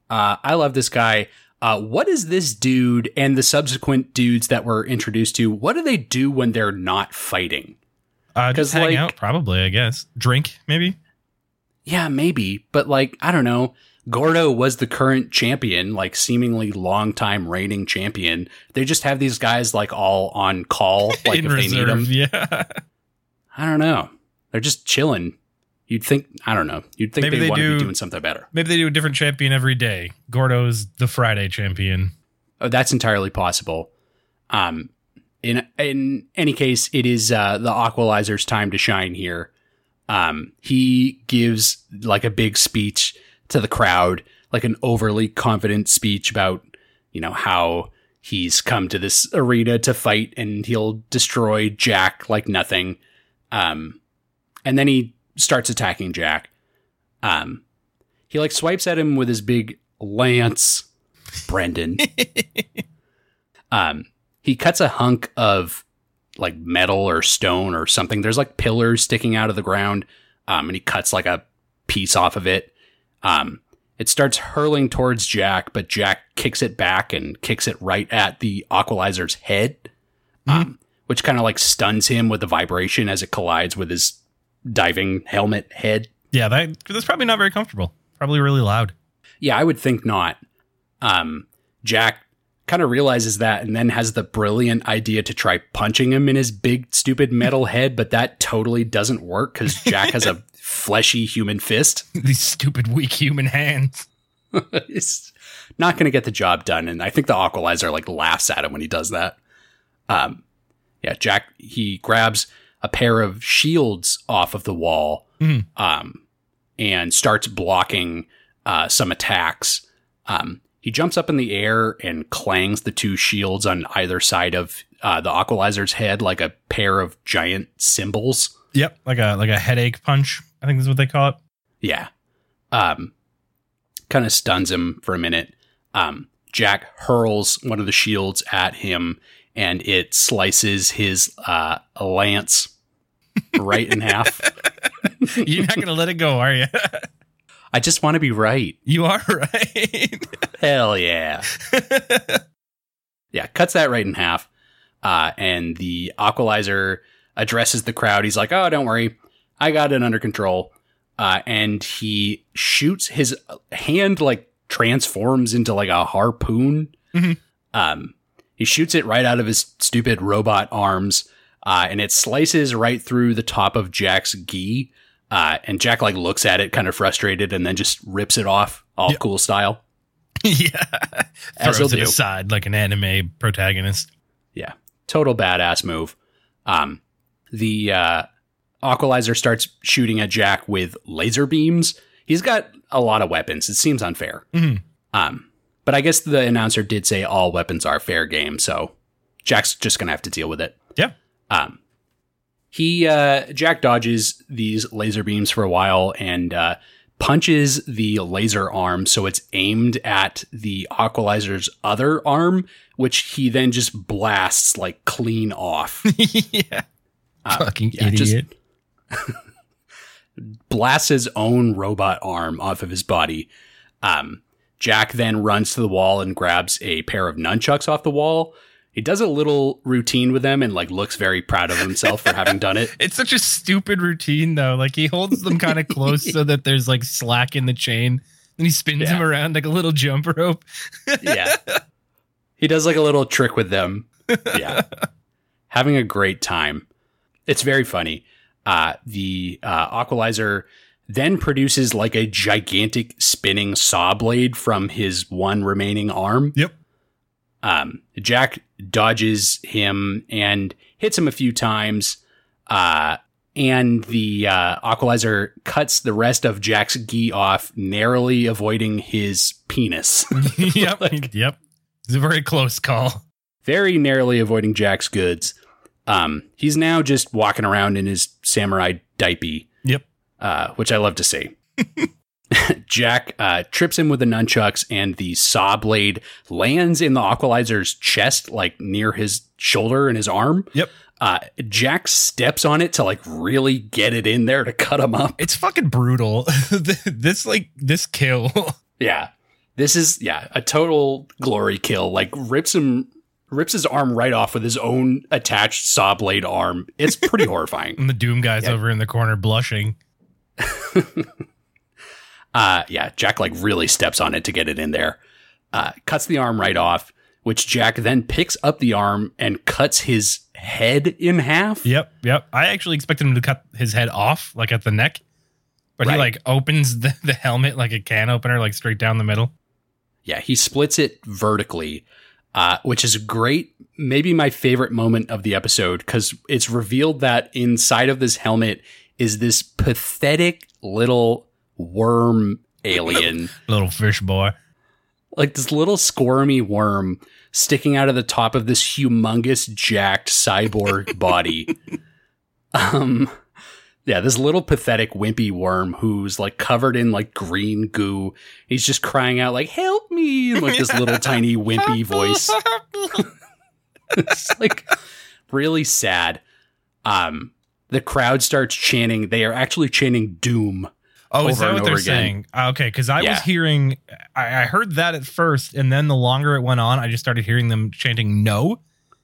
Uh, I love this guy. Uh, what is this dude and the subsequent dudes that we're introduced to? What do they do when they're not fighting? Uh, just hang like- out, probably. I guess drink, maybe. Yeah, maybe, but like I don't know. Gordo was the current champion, like seemingly longtime reigning champion. They just have these guys like all on call, (laughs) like in if they need them. Yeah. I don't know. They're just chilling. You'd think I don't know. You'd think Maybe they, they want to do- be doing something better. Maybe they do a different champion every day. Gordo's the Friday champion. Oh, that's entirely possible. Um, in in any case, it is uh, the Aqualizer's time to shine here. Um, he gives like a big speech to the crowd, like an overly confident speech about you know how he's come to this arena to fight and he'll destroy Jack like nothing. Um, and then he starts attacking Jack. Um, He like swipes at him with his big lance, Brendan. (laughs) um, he cuts a hunk of like metal or stone or something. There's like pillars sticking out of the ground, um, and he cuts like a piece off of it. Um, it starts hurling towards Jack, but Jack kicks it back and kicks it right at the Aqualizer's head, um, which kind of like stuns him with the vibration as it collides with his diving helmet head. Yeah, that that's probably not very comfortable. Probably really loud. Yeah, I would think not. Um, Jack kind of realizes that and then has the brilliant idea to try punching him in his big, stupid metal head, but that totally doesn't work because Jack has a (laughs) fleshy human fist. These stupid weak human hands. (laughs) it's not going to get the job done. And I think the Aqualizer like laughs at him when he does that. Um, yeah, Jack, he grabs a pair of shields off of the wall, um, and starts blocking, uh, some attacks. Um, he jumps up in the air and clangs the two shields on either side of, uh, the Aqualizer's head like a pair of giant cymbals. Yep, like a like a headache punch. I think is what they call it. Yeah. Um, kind of stuns him for a minute. Um, Jack hurls one of the shields at him and it slices his uh, lance right in half. (laughs) You're not gonna let it go, are you? (laughs) I just want to be right. you are (laughs) right. Hell yeah. (laughs) yeah, cuts that right in half. Uh, and the Aqualizer addresses the crowd. He's like, oh, don't worry. I got it under control. Uh, and he shoots his hand, like, transforms into like a harpoon. Mhm. Um, he shoots it right out of his stupid robot arms. Uh, and it slices right through the top of Jack's gi. Uh, and Jack like looks at it kind of frustrated and then just rips it off all Yeah. cool style. (laughs) yeah, As throws it do. aside like an anime protagonist. Yeah. Total badass move. Um, the uh, Aqualizer starts shooting at Jack with laser beams. He's got a lot of weapons. It seems unfair. Mhm. Um, but I guess the announcer did say all weapons are fair game, so Jack's just gonna have to deal with it. Yeah, Um, he uh, Jack dodges these laser beams for a while and uh, punches the laser arm so it's aimed at the Aqualizer's other arm, which he then just blasts like clean off. (laughs) yeah. Uh, Fucking yeah, just idiot. (laughs) blasts his own robot arm off of his body. Um, Jack then runs to the wall and grabs a pair of nunchucks off the wall. He does a little routine with them and like looks very proud of himself for having done it. (laughs) It's such a stupid routine though. Like he holds them kind of close so that there's like slack in the chain. Then he spins Yeah. him around like a little jump rope. (laughs) yeah. He does like a little trick with them. Yeah. (laughs) Having a great time. It's very funny. Uh, the uh, Aqualizer then produces like a gigantic spinning saw blade from his one remaining arm. Yep. Um, Jack dodges him and hits him a few times. Uh, and the uh, Aqualizer cuts the rest of Jack's gi off, narrowly avoiding his penis. (laughs) (laughs) yep. yep. It's a very close call. very narrowly avoiding Jack's goods. Um, he's now just walking around in his samurai diaper, Yep. uh, which I love to see. (laughs) (laughs) Jack uh, trips him with the nunchucks, and the saw blade lands in the Aqualizer's chest, like near his shoulder and his arm. Yep. Uh, Jack steps on it to like really get it in there to cut him up. It's fucking brutal. (laughs) this like this kill. (laughs) Yeah. This is yeah, a total glory kill. Like rips him rips his arm right off with his own attached saw blade arm. It's pretty horrifying. and the Doom guy's Yeah. over in the corner blushing. Uh yeah, Jack like really steps on it to get it in there. Uh cuts the arm right off, which Jack then picks up the arm and cuts his head in half. Yep. Yep. I actually expected him to cut his head off, like at the neck. But he like opens the, the helmet like a can opener, like straight down the middle. Yeah, he splits it vertically, uh, which is great. Maybe my favorite moment of the episode because it's revealed that inside of this helmet is this pathetic little worm alien, (laughs) Little fish boy. like this little squirmy worm sticking out of the top of this humongous, jacked cyborg (laughs) body. Um, Yeah, this little pathetic wimpy worm who's like covered in like green goo. He's just crying out like "Help me!" in like this little (laughs) tiny wimpy voice. it's like really sad. Um, the crowd starts chanting. They are actually chanting "Doom." Oh, is that what they're again. saying? Uh, Okay, because I Yeah. was hearing, I, I heard that at first, and then the longer it went on, I just started hearing them chanting "no."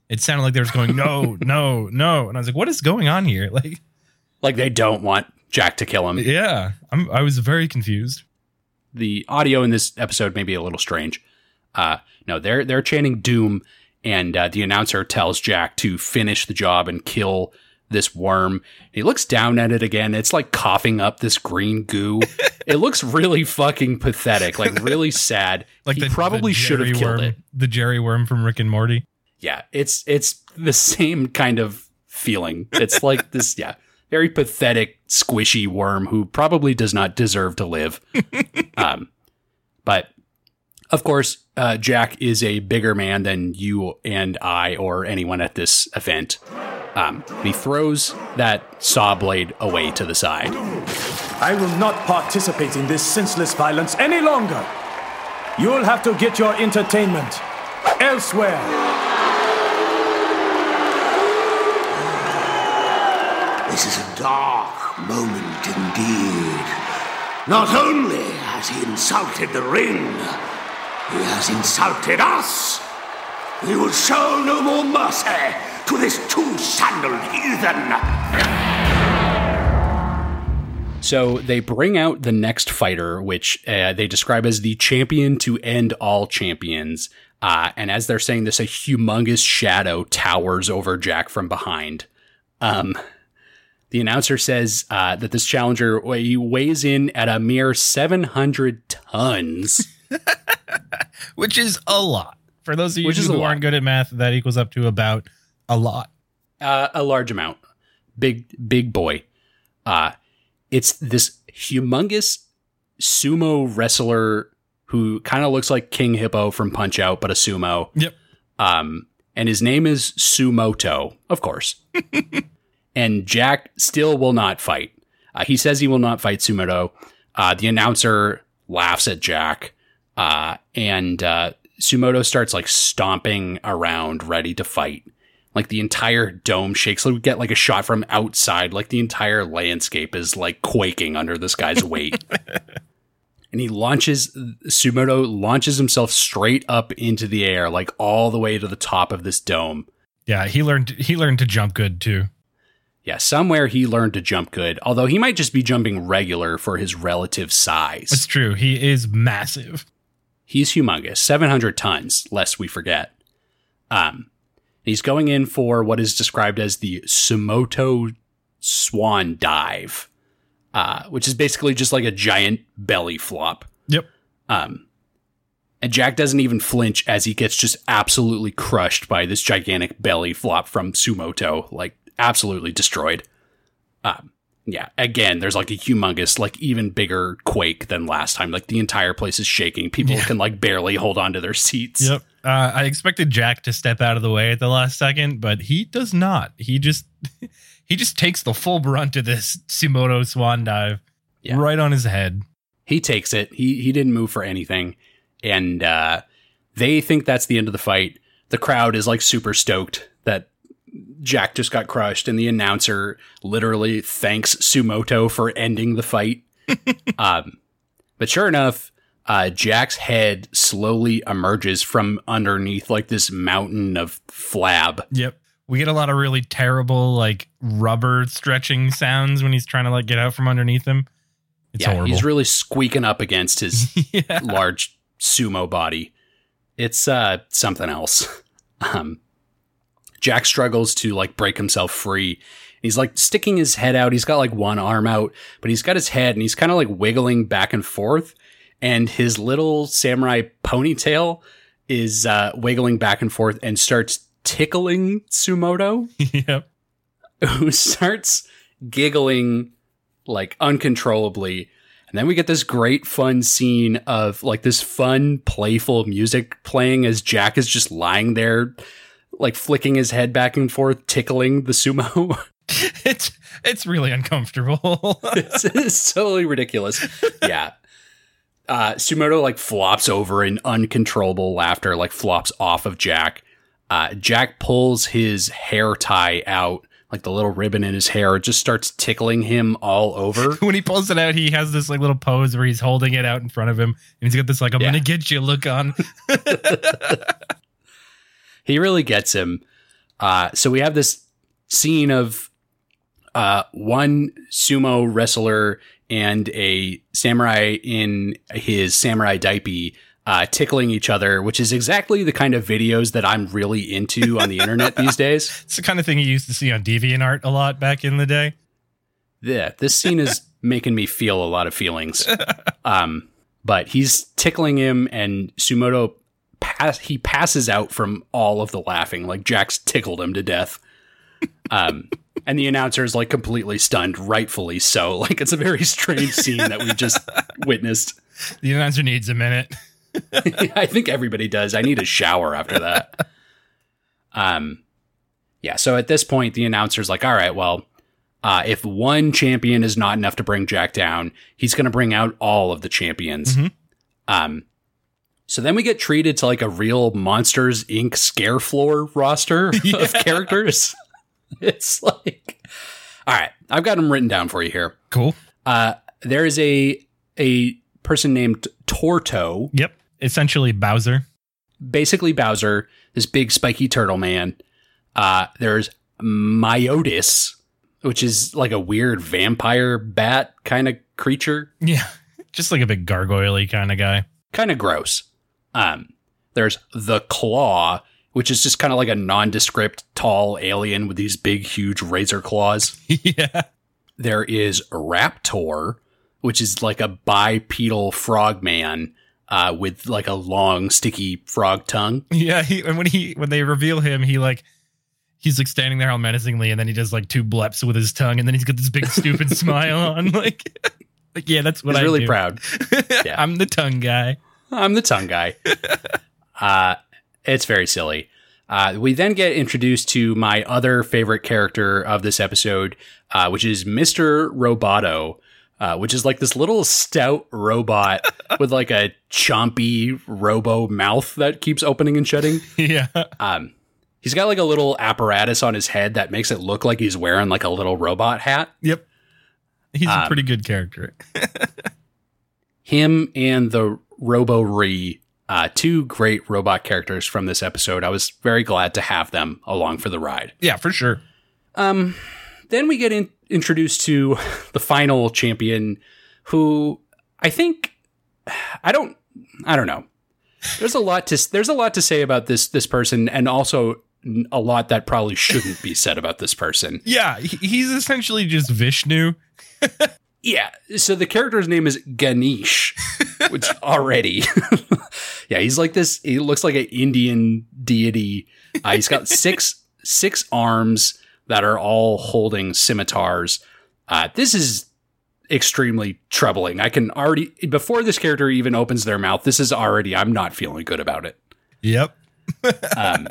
It sounded like they were going "no, (laughs) no, no," and I was like, "What is going on here?" (laughs) Like, Like they don't want Jack to kill him. yeah, I'm, I was very confused. the audio in this episode may be a little strange. Uh, no, they're they're chanting doom, and uh, the announcer tells Jack to finish the job and kill this worm. He looks down at it again. It's like coughing up this green goo. (laughs) it looks really fucking pathetic, like really (laughs) sad. Like he the, probably should have killed it. The Jerry worm from Rick and Morty. Yeah, it's it's the same kind of feeling. It's (laughs) like this, yeah, very pathetic, squishy worm who probably does not deserve to live. um, but of course, uh, Jack is a bigger man than you and I or anyone at this event. Um, he throws that saw blade away to the side. I will not participate in this senseless violence any longer. You'll have to get your entertainment elsewhere. This is a dark moment indeed. Not only has he insulted the ring, he has insulted us. We will show no more mercy to this two-sandaled heathen. So they bring out the next fighter, which uh, they describe as the champion to end all champions. Uh, and as they're saying this, a humongous shadow towers over Jack from behind. Um, the announcer says uh, that this challenger he weighs in at a mere 700 tons. (laughs) (laughs) which is a lot. For those of you Which who aren't good at math, that equals up to about a lot. uh, a large amount. Big, big boy. Uh, it's this humongous sumo wrestler who kind of looks like King Hippo from Punch Out, but a sumo. Yep. Um, and his name is Sumoto, of course. (laughs) and Jack still will not fight. Uh, he says he will not fight Sumoto. Uh, the announcer laughs at Jack, uh, and uh, Sumoto starts like stomping around, ready to fight. Like the entire dome shakes. Like we get like a shot from outside. Like the entire landscape is like quaking under this guy's weight. (laughs) and he launches Sumoto launches himself straight up into the air, like all the way to the top of this dome. Yeah, he learned he learned to jump good too. Yeah, somewhere he learned to jump good, although he might just be jumping regular for his relative size. It's true. He is massive. He's humongous, 700 tons, lest we forget. Um, he's going in for what is described as the Sumoto Swan Dive, uh, which is basically just like a giant belly flop. Yep. Um, and Jack doesn't even flinch as he gets just absolutely crushed by this gigantic belly flop from Sumoto, like absolutely destroyed. Um, yeah, again, there's like a humongous, like even bigger quake than last time. Like the entire place is shaking. People can like barely hold on to their seats. Yep. Uh, I expected Jack to step out of the way at the last second, but he does not. He just (laughs) he just takes the full brunt of this Sumoto swan dive Yeah. right on his head. He takes it. He he didn't move for anything, and uh, they think that's the end of the fight. The crowd is like super stoked that Jack just got crushed, and the announcer literally thanks Sumoto for ending the fight. (laughs) um, but sure enough, uh, Jack's head slowly emerges from underneath like this mountain of flab. Yep. We get a lot of really terrible like rubber stretching sounds when he's trying to like get out from underneath him. It's yeah, horrible. he's really squeaking up against his (laughs) yeah. large sumo body. It's uh something else. (laughs) Um Jack struggles to like break himself free. He's like sticking his head out. He's got like one arm out, but he's got his head and he's kind of like wiggling back and forth and his little samurai ponytail is uh wiggling back and forth and starts tickling Sumoto (laughs) yep. who starts giggling like uncontrollably. And then we get this great fun scene of like this fun, playful music playing as Jack is just lying there, like flicking his head back and forth, tickling the sumo. (laughs) it's it's really uncomfortable. (laughs) it's, it's totally ridiculous. Yeah. Uh, Sumoto like flops over in uncontrollable laughter, like flops off of Jack. Uh, Jack pulls his hair tie out, like the little ribbon in his hair, just starts tickling him all over. (laughs) when he pulls it out, he has this like little pose where he's holding it out in front of him, and he's got this like "I'm Yeah. gonna get you" look on. He really gets him. Uh, so we have this scene of uh, one sumo wrestler and a samurai in his samurai diaper uh, tickling each other, which is exactly the kind of videos that I'm really into on the internet (laughs) these days. It's the kind of thing you used to see on DeviantArt a lot back in the day. Yeah, this scene is (laughs) making me feel a lot of feelings. (laughs) Um, but he's tickling him, and Sumoto pass he passes out from all of the laughing. Like Jack's tickled him to death. Um, and the announcer is like completely stunned, rightfully so. (laughs) Like it's a very strange scene that we just witnessed. The announcer needs a minute. (laughs) (laughs) I think everybody does. I need a shower after that. Um, yeah. So at this point, the announcer's like, "All right, well, uh, if one champion is not enough to bring Jack down, he's going to bring out all of the champions." Mhm. Um, so then we get treated to like a real Monsters Inc. scare floor roster (laughs) of characters. (laughs) It's like, all right, I've got them written down for you here. Cool. Uh, there is a a person named Torto Yep. Essentially Bowser. basically Bowser, this big spiky turtle man. Uh, there's Myotis, which is like a weird vampire bat kind of creature, Yeah. (laughs) Just like a big gargoyle kind of guy. kind of gross. Um, there's the Claw, which is just kind of like a nondescript tall alien with these big, huge razor claws. (laughs) yeah. There is Raptor, which is like a bipedal frogman uh, with like a long, sticky frog tongue. Yeah. He, and when he when they reveal him, he like he's like standing there all menacingly, and then he does like two bleps with his tongue, and then he's got this big stupid (laughs) smile on. Like, (laughs) like yeah, that's what He's I really do. proud. Yeah. I'm the tongue guy. I'm the tongue guy. (laughs) uh, it's very silly. Uh, we then get introduced to my other favorite character of this episode, uh, which is Mr. Roboto, uh, which is like this little stout robot (laughs) with like a chompy robo mouth that keeps opening and shutting. (laughs) Yeah. Um, he's got like a little apparatus on his head that makes it look like he's wearing like a little robot hat. Yep. He's a Um, pretty good character. him and the Robo Re, uh, two great robot characters from this episode. I was very glad to have them along for the ride. Yeah, for sure. Um, then we get in, introduced to (laughs) the final champion, who I think I don't I don't know. There's a lot to there's a lot to say about this this person, and also a lot that probably shouldn't be said about this person. (laughs) Yeah, he's essentially just Vishnu. (laughs) Yeah. So the character's name is Ganesh, (laughs) which already, (laughs) yeah, he's like this. He looks like an Indian deity. Uh, he's got (laughs) six six arms that are all holding scimitars. Uh, this is extremely troubling. I can already before this character even opens their mouth. This is already. I'm not feeling good about it. Yep. Um,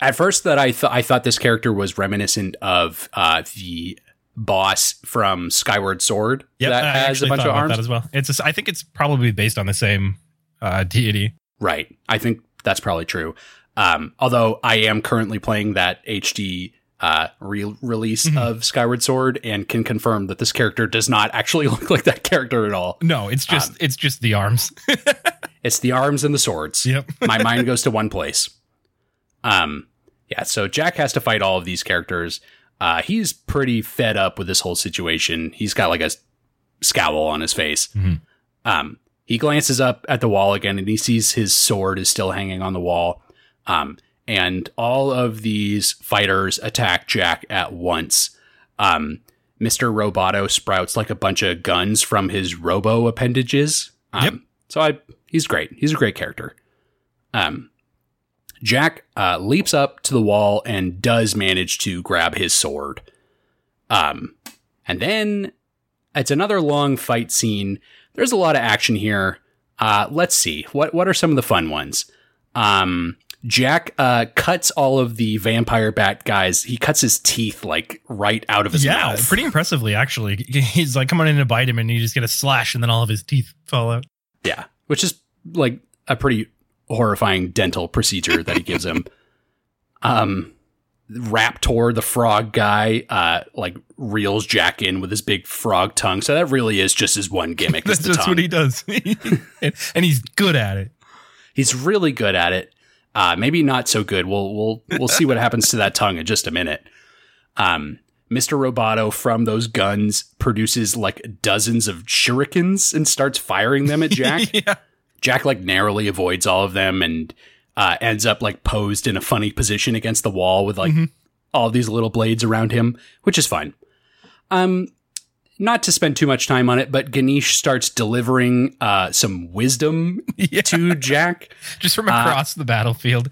at first, that I thought I thought this character was reminiscent of uh, the boss from Skyward Sword Yep. that I has a bunch of arms. as well. It's. A, I think it's probably based on the same uh, deity. Right. I think that's probably true. Um, although I am currently playing that HD uh, re- release Mhm. of Skyward Sword and can confirm that this character does not actually (laughs) look like that character at all. No, it's just Um, it's just the arms. (laughs) It's the arms and the swords. yep. (laughs) My mind goes to one place. Um, yeah. So Jack has to fight all of these characters. Uh, he's pretty fed up with this whole situation. He's got like a scowl on his face. Mhm. Um, he glances up at the wall again and he sees his sword is still hanging on the wall. Um, and all of these fighters attack Jack at once. Um, Mr. Roboto sprouts like a bunch of guns from his robo appendages. Um, Yep. So I, he's great. He's a great character. Um, Jack uh, leaps up to the wall and does manage to grab his sword. Um, and then it's another long fight scene. There's a lot of action here. Uh, let's see what what are some of the fun ones. Um, Jack uh, cuts all of the vampire bat guys. He cuts his teeth like right out of his yeah, mouth. pretty impressively actually. He's like coming in to bite him, and you just get a slash, and then all of his teeth fall out. Yeah, which is like a pretty horrifying dental procedure that he gives him. (laughs) Um, Raptor, the frog guy, uh, like reels Jack in with his big frog tongue. So that really is just his one (laughs) gimmick. That's just tongue. what he does, (laughs) and, and he's good at it. He's really good at it. Uh, maybe not so good. We'll we'll we'll see what happens to that tongue in just a minute. Um, Mr. Roboto from those guns produces like dozens of shurikens and starts firing them at Jack. yeah, Jack like narrowly avoids all of them and uh, ends up like posed in a funny position against the wall with like all these little blades around him, which is fine. Um, not to spend too much time on it, but Ganesh starts delivering uh, some wisdom (laughs) Yeah. to Jack. just from across the battlefield.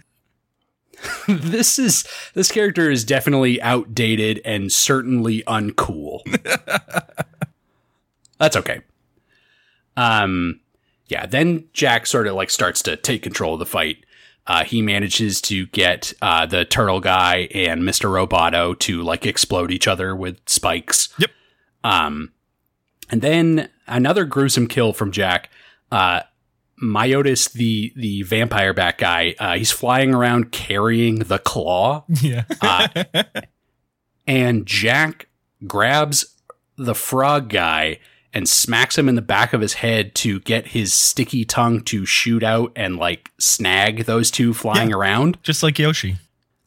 (laughs) this is this character is definitely outdated and certainly uncool. (laughs) That's okay. Um yeah, then Jack sort of like starts to take control of the fight. Uh, he manages to get uh, the turtle guy and Mr. Roboto to like explode each other with spikes. Yep. Um, and then another gruesome kill from Jack. Uh, Myotis, the the vampire bat guy, uh, he's flying around carrying the claw, Yeah, uh, (laughs) and Jack grabs the frog guy and smacks him in the back of his head to get his sticky tongue to shoot out and like snag those two flying around just like Yoshi.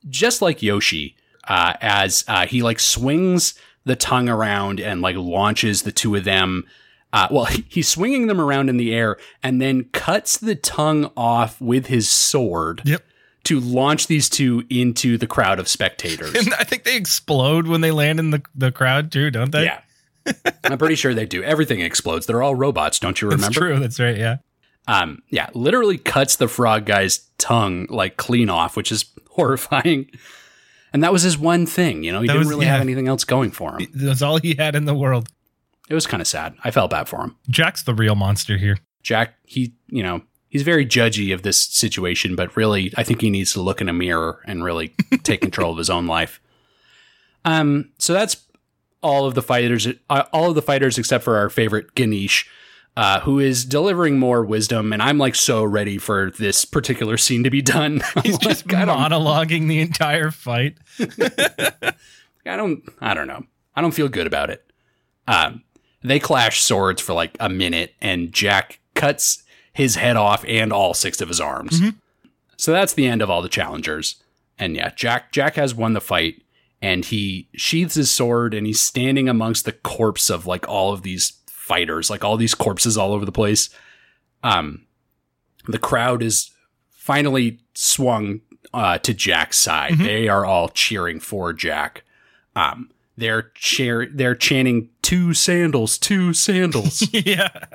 just like Yoshi, uh, as uh, he like swings the tongue around and like launches the two of them. Uh, well, (laughs) he's swinging them around in the air and then cuts the tongue off with his sword Yep. to launch these two into the crowd of spectators. (laughs) And I think they explode when they land in the, the crowd too, don't they? yeah. I'm pretty sure they do. Everything explodes. They're all robots, don't you That's remember? true. That's right. Yeah. Um, yeah, literally cuts the frog guy's tongue like clean off, which is (laughs) horrifying. And that was his one thing, you know. He That didn't was- really yeah. have anything else going for him. That's all he had in the world. It was kind of sad. I felt bad for him. Jack's the real monster here. Jack, he, you know, he's very judgy of this situation, but really, I think he needs to look in a mirror and really take control of his own life. Um, so that's all of the fighters, uh, all of the fighters except for our favorite Ganesh, uh, who is delivering more wisdom, and I'm like so ready for this particular scene to be done. (laughs) He's just Like, don't, monologuing the entire fight. (laughs) I don't, I don't know. I don't feel good about it. Um, they clash swords for like a minute, and Jack cuts his head off and all six of his arms. So that's the end of all the challengers. And yeah, Jack Jack has won the fight, and he sheathes his sword, and he's standing amongst the corpse of like all of these fighters, like all these corpses all over the place. Um, the crowd is finally swung uh, to Jack's side. They are all cheering for Jack. Um, they're cheer they're chanting two sandals, two sandals. (laughs) yeah.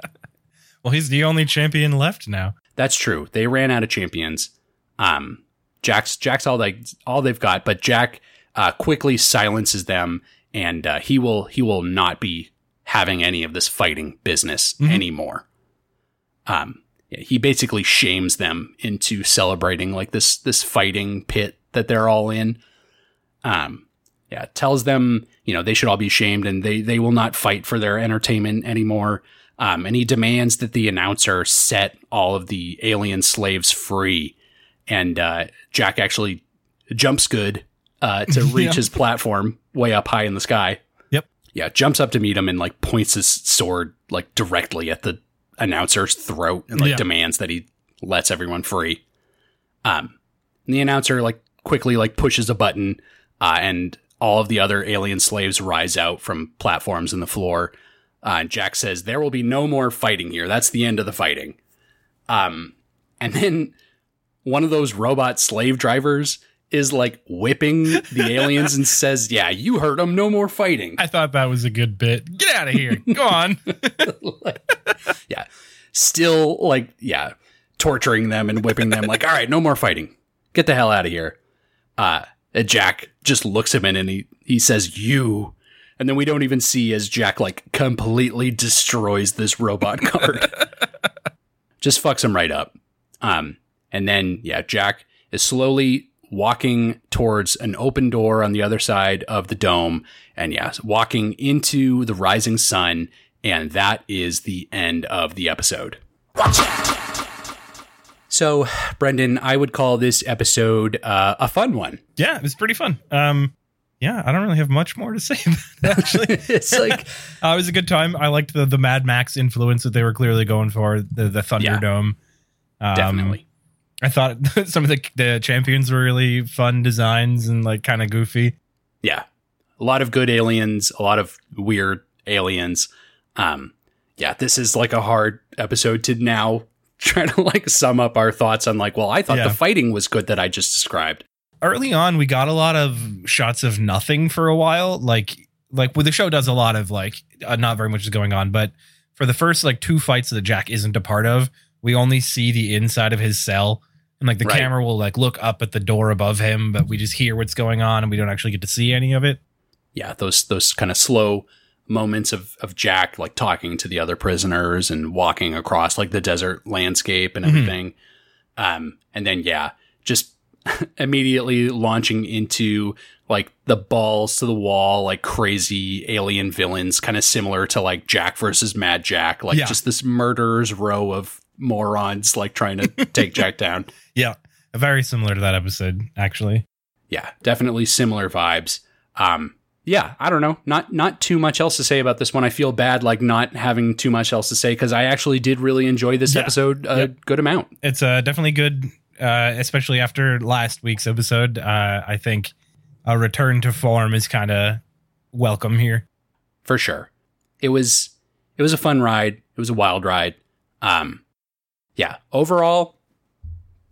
Well, he's the only champion left now. That's true. They ran out of champions. Um, Jack's Jack's all they all they've got, but Jack uh, quickly silences them, and uh, he will he will not be having any of this fighting business anymore. Um, yeah, he basically shames them into celebrating like this this fighting pit that they're all in. Um, yeah, tells them you know they should all be shamed and they they will not fight for their entertainment anymore. Um, and he demands that the announcer set all of the alien slaves free. And uh, Jack actually jumps good uh, to (laughs) reach Yeah. his platform way up high in the sky. Yep. Yeah, jumps up to meet him and like points his sword like directly at the announcer's throat and like Yeah. demands that he lets everyone free. Um, and the announcer like quickly like pushes a button, uh, and all of the other alien slaves rise out from platforms in the floor. Uh, and Jack says, "There will be no more fighting here. That's the end of the fighting." Um, and then one of those robot slave drivers is like whipping the aliens and (laughs) says, "Yeah, you heard them. No more fighting." I thought that was a good bit. Get out of here. Go on. (laughs) yeah, still like yeah, torturing them and whipping them. Like, all right, no more fighting. Get the hell out of here. Uh, and Jack just looks him in and he he says, "You." And then we don't even see as Jack like completely destroys this robot (laughs) card. just fucks him right up. Um, and then yeah, Jack is slowly walking towards an open door on the other side of the dome. And yes, walking into the rising sun. And that is the end of the episode. So, Brendan, I would call this episode uh, a fun one. Yeah, it was pretty fun. Um, yeah, I don't really have much more to say. (laughs) About it, actually, (laughs) it's like (laughs) uh, it was a good time. I liked the the Mad Max influence that they were clearly going for the the Thunderdome. Um, definitely. I thought (laughs) some of the the champions were really fun designs and like kind of goofy. Yeah, a lot of good aliens, a lot of weird aliens. Um, yeah, this is like a hard episode to now (laughs) try to like sum up our thoughts on like, well, I thought Yeah. the fighting was good that I just described. Early on, we got a lot of shots of nothing for a while. Like like well, the show does a lot of like uh, not very much is going on, but for the first like two fights that Jack isn't a part of, we only see the inside of his cell. And like the Right. camera will like look up at the door above him, but we just hear what's going on and we don't actually get to see any of it. Yeah, those those kind of slow moments of of Jack like talking to the other prisoners and walking across like the desert landscape and everything. Um, and then yeah, just (laughs) immediately launching into like the balls to the wall, like crazy alien villains, kind of similar to like Jack versus Mad Jack, like Yeah. just this murderers row of morons like trying to take Jack (laughs) down. Yeah. Very similar to that episode, actually. yeah, definitely similar vibes. Um, yeah, I don't know, not not too much else to say about this one. I feel bad like not having too much else to say because I actually did really enjoy this Yeah. episode a Yep. good amount. It's uh, definitely good, uh, especially after last week's episode. Uh, I think a return to form is kind of welcome here. for sure. It was it was a fun ride. It was a wild ride. Um, yeah, overall,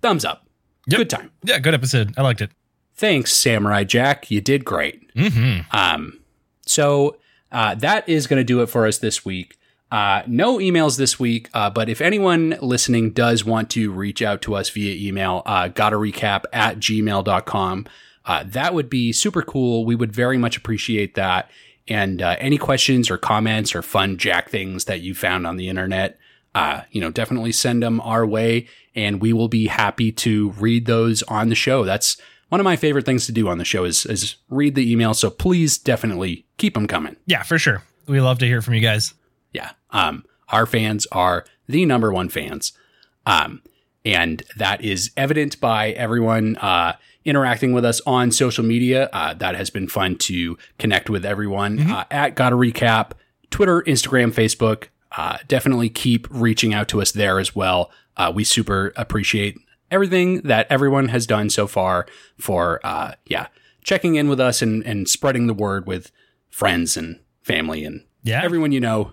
thumbs up. Yep. Good time. Yeah, good episode. I liked it. Thanks, Samurai Jack. You did great. Mm-hmm. Um, so uh, that is going to do it for us this week. Uh, no emails this week, uh, but if anyone listening does want to reach out to us via email, uh, gotta recap at gmail.com, uh, that would be super cool. We would very much appreciate that. And uh, any questions or comments or fun Jack things that you found on the internet, uh, you know, definitely send them our way, and we will be happy to read those on the show. That's one of my favorite things to do on the show is is read the email. So please, definitely keep them coming. Yeah, for sure. We love to hear from you guys. Yeah, um, our fans are the number one fans, um, and that is evident by everyone uh, interacting with us on social media. Uh, that has been fun to connect with everyone uh, at Gotta Recap, Twitter, Instagram, Facebook. Uh, definitely keep reaching out to us there as well. Uh, we super appreciate everything that everyone has done so far for, uh, yeah, checking in with us and, and spreading the word with friends and family and Yeah. everyone you know.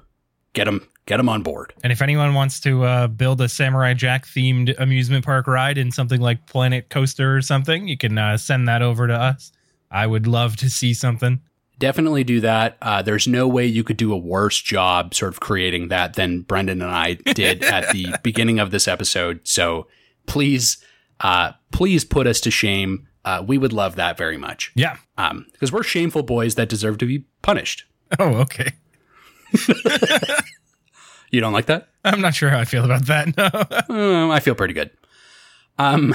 Get them, get them on board. And if anyone wants to uh, build a Samurai Jack themed amusement park ride in something like Planet Coaster or something, you can uh, send that over to us. I would love to see something. Definitely do that. Uh, there's no way you could do a worse job sort of creating that than Brendan and I did at the (laughs) beginning of this episode. So please, uh, please put us to shame. Uh, we would love that very much. Yeah. Um, because we're shameful boys that deserve to be punished. Oh, okay. (laughs) You don't like that? I'm not sure how I feel about that. No. Um, (laughs) I feel pretty good. Um,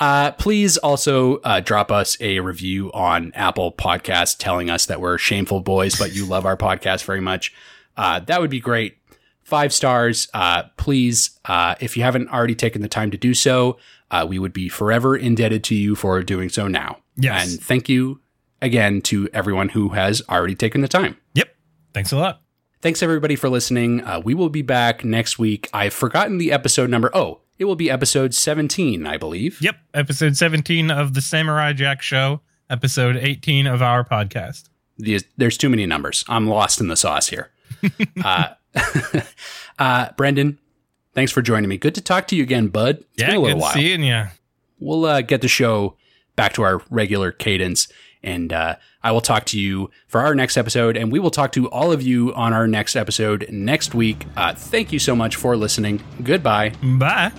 uh, please also uh, drop us a review on Apple Podcasts telling us that we're shameful boys, but you love our podcast very much. Uh, that would be great. Five stars, uh, please. Uh, if you haven't already taken the time to do so, uh, we would be forever indebted to you for doing so now. Yes. And thank you again to everyone who has already taken the time. yep. Thanks a lot. Thanks everybody for listening. Uh, we will be back next week. I've forgotten the episode number. Oh, it will be episode 17, I believe. Yep. Episode 17 of the Samurai Jack Show, episode 18 of our podcast. These- There's too many numbers. I'm lost in the sauce here. (laughs) uh, (laughs) uh, Brendan, thanks for joining me. Good to talk to you again, bud. It's yeah, been a little good while. seeing you. We'll uh, get the show back to our regular cadence, and uh, I will talk to you for our next episode, and we will talk to all of you on our next episode next week. Uh, thank you so much for listening. Goodbye. Bye.